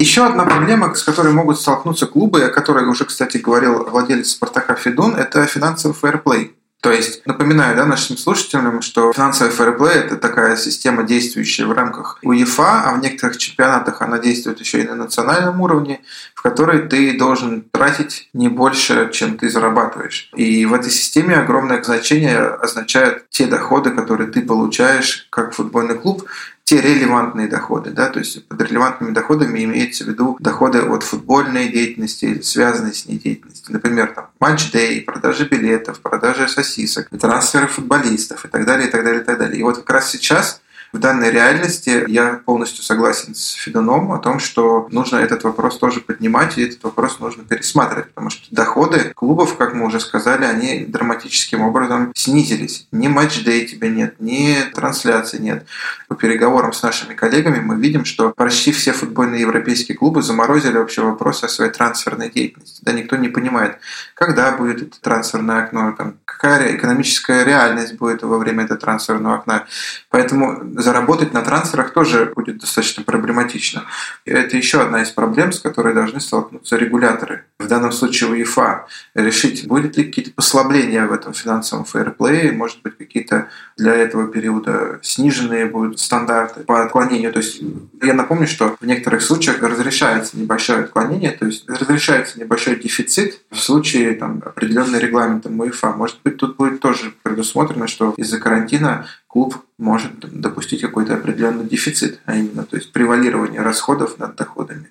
Еще одна проблема, с которой могут столкнуться клубы, о которой уже, кстати, говорил владелец «Спартака» Федун, это финансовый фэрплей. То есть, напоминаю да, нашим слушателям, что финансовый фэрплей – это такая система, действующая в рамках УЕФА, а в некоторых чемпионатах она действует еще и на национальном уровне, в которой ты должен тратить не больше, чем ты зарабатываешь. И в этой системе огромное значение означают те доходы, которые ты получаешь как футбольный клуб, те релевантные доходы. Да? То есть под релевантными доходами имеется в виду доходы от футбольной деятельности связанной с ней деятельности. Например, там, матч-дэй, продажи билетов, продажи сосисок, трансферы футболистов и так далее, и так далее, и так далее. И вот как раз сейчас в данной реальности я полностью согласен с Федуном о том, что нужно этот вопрос тоже поднимать, и этот вопрос нужно пересматривать, потому что доходы клубов, как мы уже сказали, они драматическим образом снизились. Ни матч-дэй тебя нет, ни трансляции нет. По переговорам с нашими коллегами мы видим, что почти все футбольные европейские клубы заморозили вообще вопрос о своей трансферной деятельности. Да, никто не понимает, когда будет это трансферное окно, там, какая экономическая реальность будет во время этого трансферного окна. Поэтому заработать на трансферах тоже будет достаточно проблематично. И это еще одна из проблем, с которой должны столкнуться регуляторы. В данном случае УЕФА решить, будет ли какие-то послабления в этом финансовом фейерплее, может быть, какие-то для этого периода сниженные будут стандарты по отклонению. То есть я напомню, что в некоторых случаях разрешается небольшое отклонение, то есть разрешается небольшой дефицит в случае там, определенной регламентом УЕФА. Может быть, тут будет тоже предусмотрено, что из-за карантина клуб может допустить какой-то определенный дефицит, а именно то есть превалирование расходов над доходами.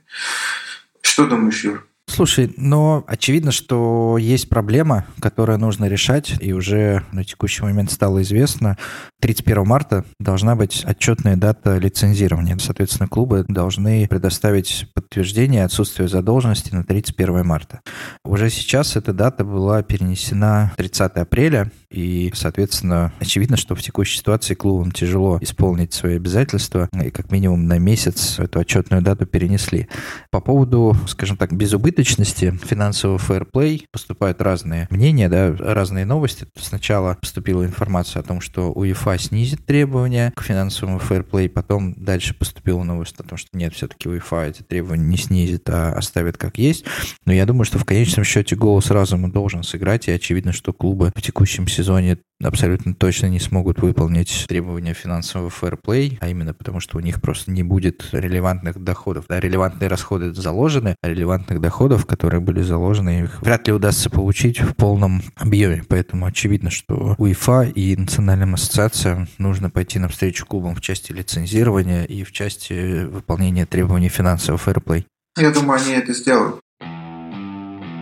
Что думаешь, Юр? Слушай, но очевидно, что есть проблема, которую нужно решать, и уже на текущий момент стало известно, 31 марта должна быть отчетная дата лицензирования. Соответственно, клубы должны предоставить подтверждение отсутствия задолженности на 31 марта. Уже сейчас эта дата была перенесена 30 апреля, и, соответственно, очевидно, что в текущей ситуации клубам тяжело исполнить свои обязательства, и как минимум на месяц эту отчетную дату перенесли. По поводу, скажем так, безубыточности убыточности финансового фэрплей поступают разные мнения, да, разные новости. Сначала поступила информация о том, что УЕФА снизит требования к финансовому фэрплей, потом дальше поступила новость о том, что нет, все-таки УЕФА эти требования не снизит, а оставит как есть. Но я думаю, что в конечном счете голос разума должен сыграть, и очевидно, что клубы в текущем сезоне абсолютно точно не смогут выполнить требования финансового фэрплей, а именно потому, что у них просто не будет релевантных доходов. Да, релевантные расходы заложены, а релевантных доходов, которые были заложены, их вряд ли удастся получить в полном объеме. Поэтому очевидно, что УЕФА и национальным ассоциациям нужно пойти навстречу клубам в части лицензирования и в части выполнения требований финансового фэрплей. Я думаю, они это сделают.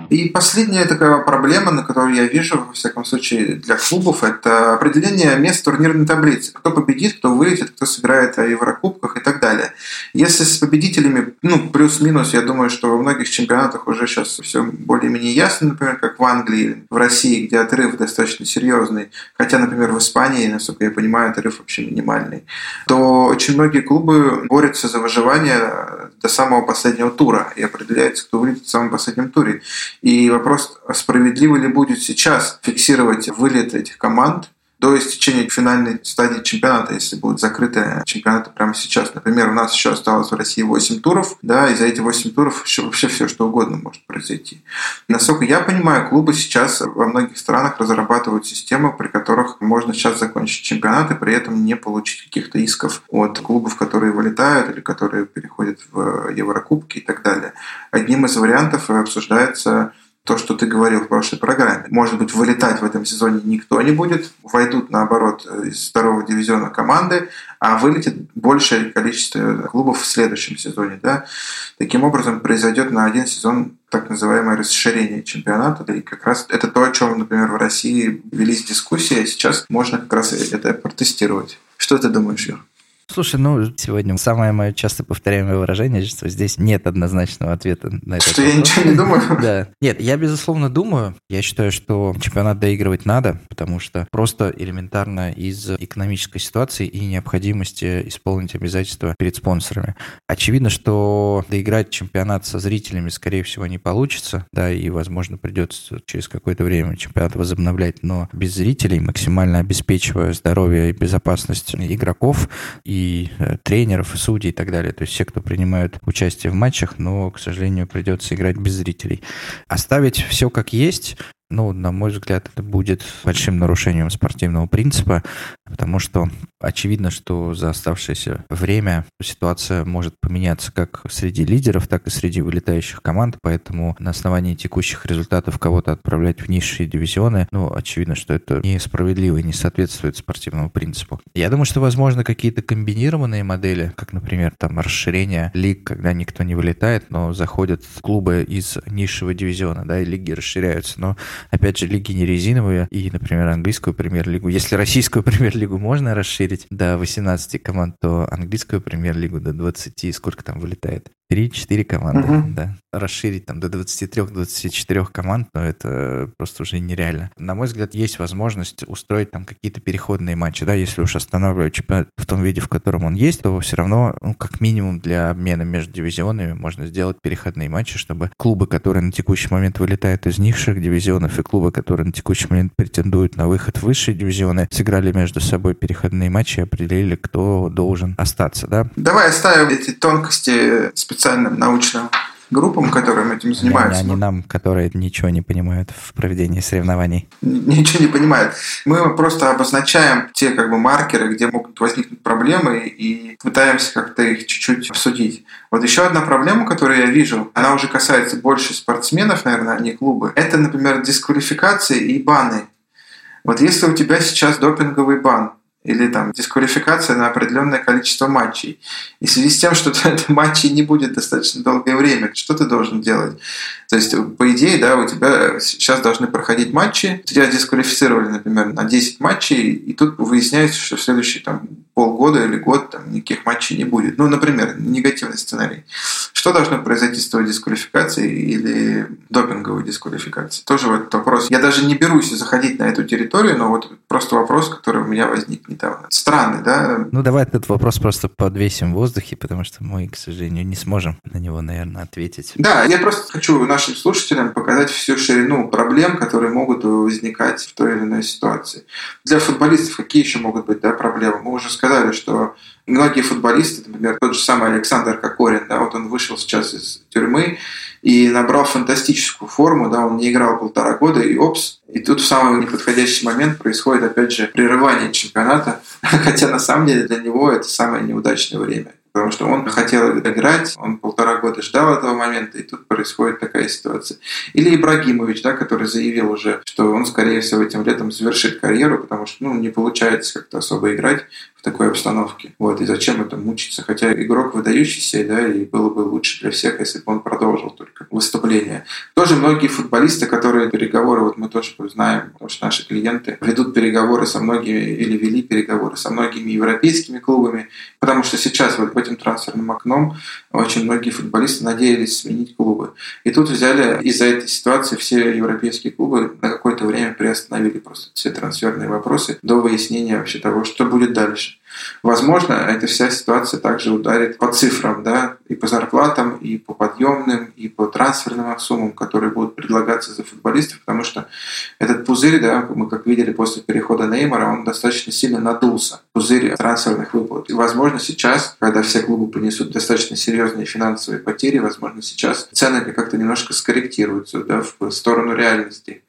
И последняя такая проблема, на которую я вижу, во всяком случае, для клубов, это определение мест турнирной таблицы. Кто победит, кто вылетит, кто сыграет в Еврокубках и так далее. Если с победителями, ну, плюс-минус, я думаю, что во многих чемпионатах уже сейчас все более-менее ясно, например, как в Англии, в России, где отрыв достаточно серьезный, хотя, например, в Испании, насколько я понимаю, отрыв вообще минимальный, то очень многие клубы борются за выживание до самого последнего тура и определяется, кто вылетит в самом последнем туре. И вопрос, справедливо ли будет сейчас фиксировать вылет этих команд до истечения финальной стадии чемпионата, если будет закрытый чемпионат прямо сейчас. Например, у нас еще осталось в России 8 туров, да, и за эти 8 туров еще вообще все что угодно может произойти. Насколько я понимаю, клубы сейчас во многих странах разрабатывают системы, при которых можно сейчас закончить чемпионат и при этом не получить каких-то исков от клубов, которые вылетают или которые переходят в Еврокубки и так далее. Одним из вариантов обсуждается то, что ты говорил в прошлой программе. Может быть, вылетать в этом сезоне никто не будет, войдут, наоборот, из второго дивизиона команды, а вылетит большее количество клубов в следующем сезоне. Да? Таким образом, произойдет на один сезон так называемое расширение чемпионата. И как раз это то, о чем, например, в России велись дискуссии, а сейчас можно как раз это протестировать. Что ты думаешь, Юр? Слушай, ну, сегодня самое мое часто повторяемое выражение, что здесь нет однозначного ответа на это. Что я ничего не думаю? <laughs> Да. Нет, я, безусловно, думаю. Я считаю, что чемпионат доигрывать надо, потому что просто элементарно из экономической ситуации и необходимости исполнить обязательства перед спонсорами. Очевидно, что доиграть чемпионат со зрителями, скорее всего, не получится, да, и, возможно, придется через какое-то время чемпионат возобновлять, но без зрителей, максимально обеспечивая здоровье и безопасность игроков и и э, тренеров, и судей и так далее. То есть все, кто принимают участие в матчах, но, к сожалению, придется играть без зрителей. Оставить все как есть, ну, на мой взгляд, это будет большим нарушением спортивного принципа, потому что очевидно, что за оставшееся время ситуация может поменяться как среди лидеров, так и среди вылетающих команд, поэтому на основании текущих результатов кого-то отправлять в низшие дивизионы, ну, очевидно, что это несправедливо и не соответствует спортивному принципу. Я думаю, что, возможно, какие-то комбинированные модели, как, например, там расширение лиг, когда никто не вылетает, но заходят клубы из низшего дивизиона, да, и лиги расширяются, но опять же, лиги не резиновые, и, например, английскую премьер-лигу. Если российскую <laughs> премьер-лигу можно расширить до 18 команд, то английскую премьер-лигу до 20, сколько там вылетает? 3-4 команды, угу. да. Расширить там до 23-24 команд, но это просто уже нереально. На мой взгляд, есть возможность устроить там какие-то переходные матчи, да, если уж останавливать чемпионат в том виде, в котором он есть, то все равно, ну, как минимум для обмена между дивизионами можно сделать переходные матчи, чтобы клубы, которые на текущий момент вылетают из низших дивизионов, и клубы, которые на текущий момент претендуют на выход в высшие дивизионы, сыграли между собой переходные матчи и определили, кто должен остаться, да. Давай оставим эти тонкости специальным научным группам, которые этим занимаются. Не, не нам, которые ничего не понимают в проведении соревнований. Ничего не понимают. Мы просто обозначаем те как бы маркеры, где могут возникнуть проблемы и пытаемся как-то их чуть-чуть обсудить. Вот еще одна проблема, которую я вижу, она уже касается больше спортсменов, наверное, а не клубы. Это, например, дисквалификации и баны. Вот если у тебя сейчас допинговый бан, или там дисквалификация на определенное количество матчей. И в связи с тем, что <laughs> это матчей не будет достаточно долгое время, что ты должен делать? То есть, по идее, да, у тебя сейчас должны проходить матчи, тебя дисквалифицировали, например, на 10 матчей, и тут выясняется, что в следующие там, полгода или год там, никаких матчей не будет. Ну, например, негативный сценарий. Что должно произойти с той дисквалификацией или допинговой дисквалификацией? Тоже вот вопрос. Я даже не берусь заходить на эту территорию, но вот просто вопрос, который у меня возник недавно. Странный, да? Ну, давай этот вопрос просто подвесим в воздухе, потому что мы, к сожалению, не сможем на него, наверное, ответить. Да, я просто хочу нашим слушателям показать всю ширину проблем, которые могут возникать в той или иной ситуации. Для футболистов какие еще могут быть да, проблемы? Мы уже сказали, что многие футболисты, например, тот же самый Александр Кокорин, да, вот он вышел сейчас из тюрьмы и набрал фантастическую форму, да, он не играл полтора года, и опс, и тут в самый неподходящий момент происходит, опять же, прерывание чемпионата, <laughs> хотя на самом деле для него это самое неудачное время потому что он хотел играть, он полтора года ждал этого момента, и тут происходит такая ситуация. Или Ибрагимович, да, который заявил уже, что он, скорее всего, этим летом завершит карьеру, потому что ну, не получается как-то особо играть такой обстановке. Вот, и зачем это мучиться? Хотя игрок выдающийся, да, и было бы лучше для всех, если бы он продолжил только выступление. Тоже многие футболисты, которые переговоры, вот мы тоже знаем, потому что наши клиенты ведут переговоры со многими или вели переговоры со многими европейскими клубами, потому что сейчас вот этим трансферным окном очень многие футболисты надеялись сменить клубы. И тут взяли из-за этой ситуации все европейские клубы на какое-то время приостановили просто все трансферные вопросы до выяснения вообще того, что будет дальше. Возможно, эта вся ситуация также ударит по цифрам, да, и по зарплатам, и по подъемным, и по трансферным суммам, которые будут предлагаться за футболистов, потому что этот пузырь, да, мы как видели после перехода Неймара, он достаточно сильно надулся, пузырь трансферных выплат. И, возможно, сейчас, когда все клубы понесут достаточно серьезные финансовые потери, возможно, сейчас цены как-то немножко скорректируются да, в сторону реальности.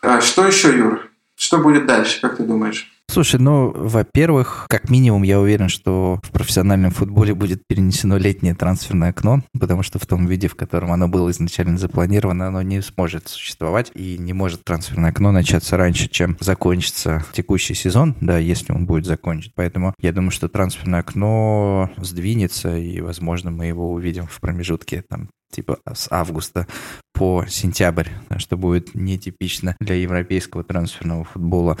А что еще, Юр? Что будет дальше, как ты думаешь? Слушай, ну, во-первых, как минимум я уверен, что в профессиональном футболе будет перенесено летнее трансферное окно, потому что в том виде, в котором оно было изначально запланировано, оно не сможет существовать и не может трансферное окно начаться раньше, чем закончится текущий сезон, да, если он будет закончен. Поэтому я думаю, что трансферное окно сдвинется, и, возможно, мы его увидим в промежутке там типа с августа по сентябрь, что будет нетипично для европейского трансферного футбола.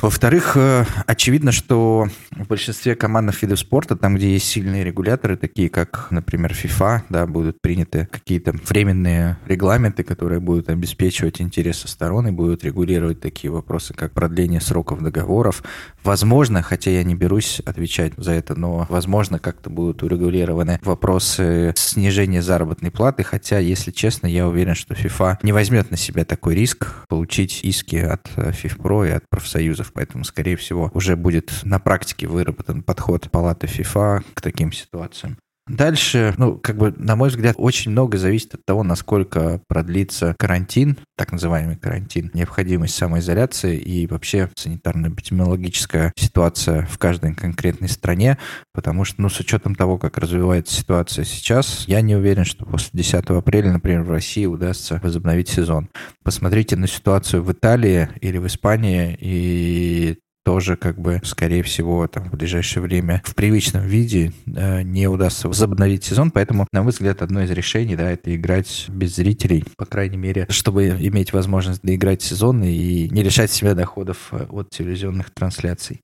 Во-вторых, э, очевидно, что в большинстве командных видов спорта, там, где есть сильные регуляторы, такие как, например, FIFA, да, будут приняты какие-то временные регламенты, которые будут обеспечивать интересы сторон и будут регулировать такие вопросы, как продление сроков договоров. Возможно, хотя я не берусь отвечать за это, но, возможно, как-то будут урегулированы вопросы снижения заработной платы, хотя, если честно, я уверен, что FIFA не возьмет на себя такой риск получить иски от FIFPro э, и от профсоюзов, поэтому, скорее всего, уже будет на практике выработан подход палаты FIFA к таким ситуациям. Дальше, ну, как бы, на мой взгляд, очень много зависит от того, насколько продлится карантин, так называемый карантин, необходимость самоизоляции и вообще санитарно-эпидемиологическая ситуация в каждой конкретной стране, потому что, ну, с учетом того, как развивается ситуация сейчас, я не уверен, что после 10 апреля, например, в России удастся возобновить сезон. Посмотрите на ситуацию в Италии или в Испании, и тоже как бы, скорее всего, там в ближайшее время в привычном виде э, не удастся возобновить сезон, поэтому, на мой взгляд, одно из решений, да, это играть без зрителей, по крайней мере, чтобы иметь возможность доиграть сезон и не лишать себя доходов э, от телевизионных трансляций.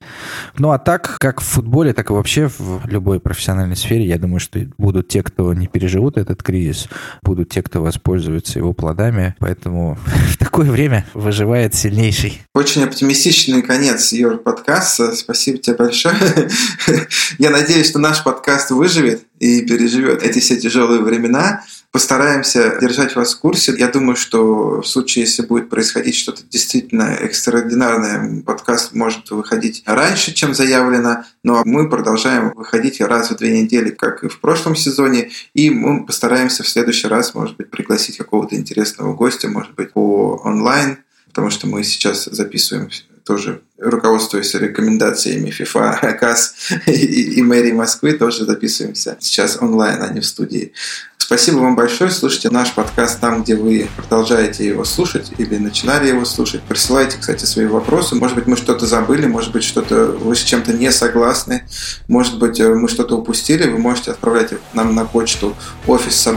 Ну а так, как в футболе, так и вообще в любой профессиональной сфере, я думаю, что будут те, кто не переживут этот кризис, будут те, кто воспользуется его плодами, поэтому <laughs> в такое время выживает сильнейший. Очень оптимистичный конец Юр подкаста. Спасибо тебе большое. <laughs> Я надеюсь, что наш подкаст выживет и переживет эти все тяжелые времена. Постараемся держать вас в курсе. Я думаю, что в случае, если будет происходить что-то действительно экстраординарное, подкаст может выходить раньше, чем заявлено, но мы продолжаем выходить раз в две недели, как и в прошлом сезоне, и мы постараемся в следующий раз, может быть, пригласить какого-то интересного гостя, может быть, по онлайн, потому что мы сейчас записываем тоже руководствуясь рекомендациями FIFA, КАС <laughs> и, и мэрии Москвы, тоже записываемся сейчас онлайн, а не в студии. Спасибо вам большое. Слушайте наш подкаст там, где вы продолжаете его слушать или начинали его слушать. Присылайте, кстати, свои вопросы. Может быть, мы что-то забыли, может быть, что-то вы с чем-то не согласны, может быть, э, мы что-то упустили. Вы можете отправлять нам на почту office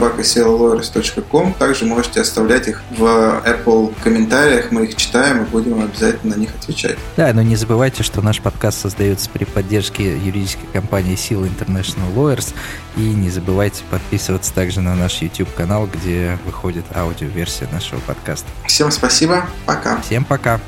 Также можете оставлять их в Apple комментариях. Мы их читаем и будем обязательно на них отвечать. Да, но не забывайте, что наш подкаст создается при поддержке юридической компании Сила International Lawyers. И не забывайте подписываться также на наш YouTube-канал, где выходит аудиоверсия нашего подкаста. Всем спасибо. Пока. Всем пока.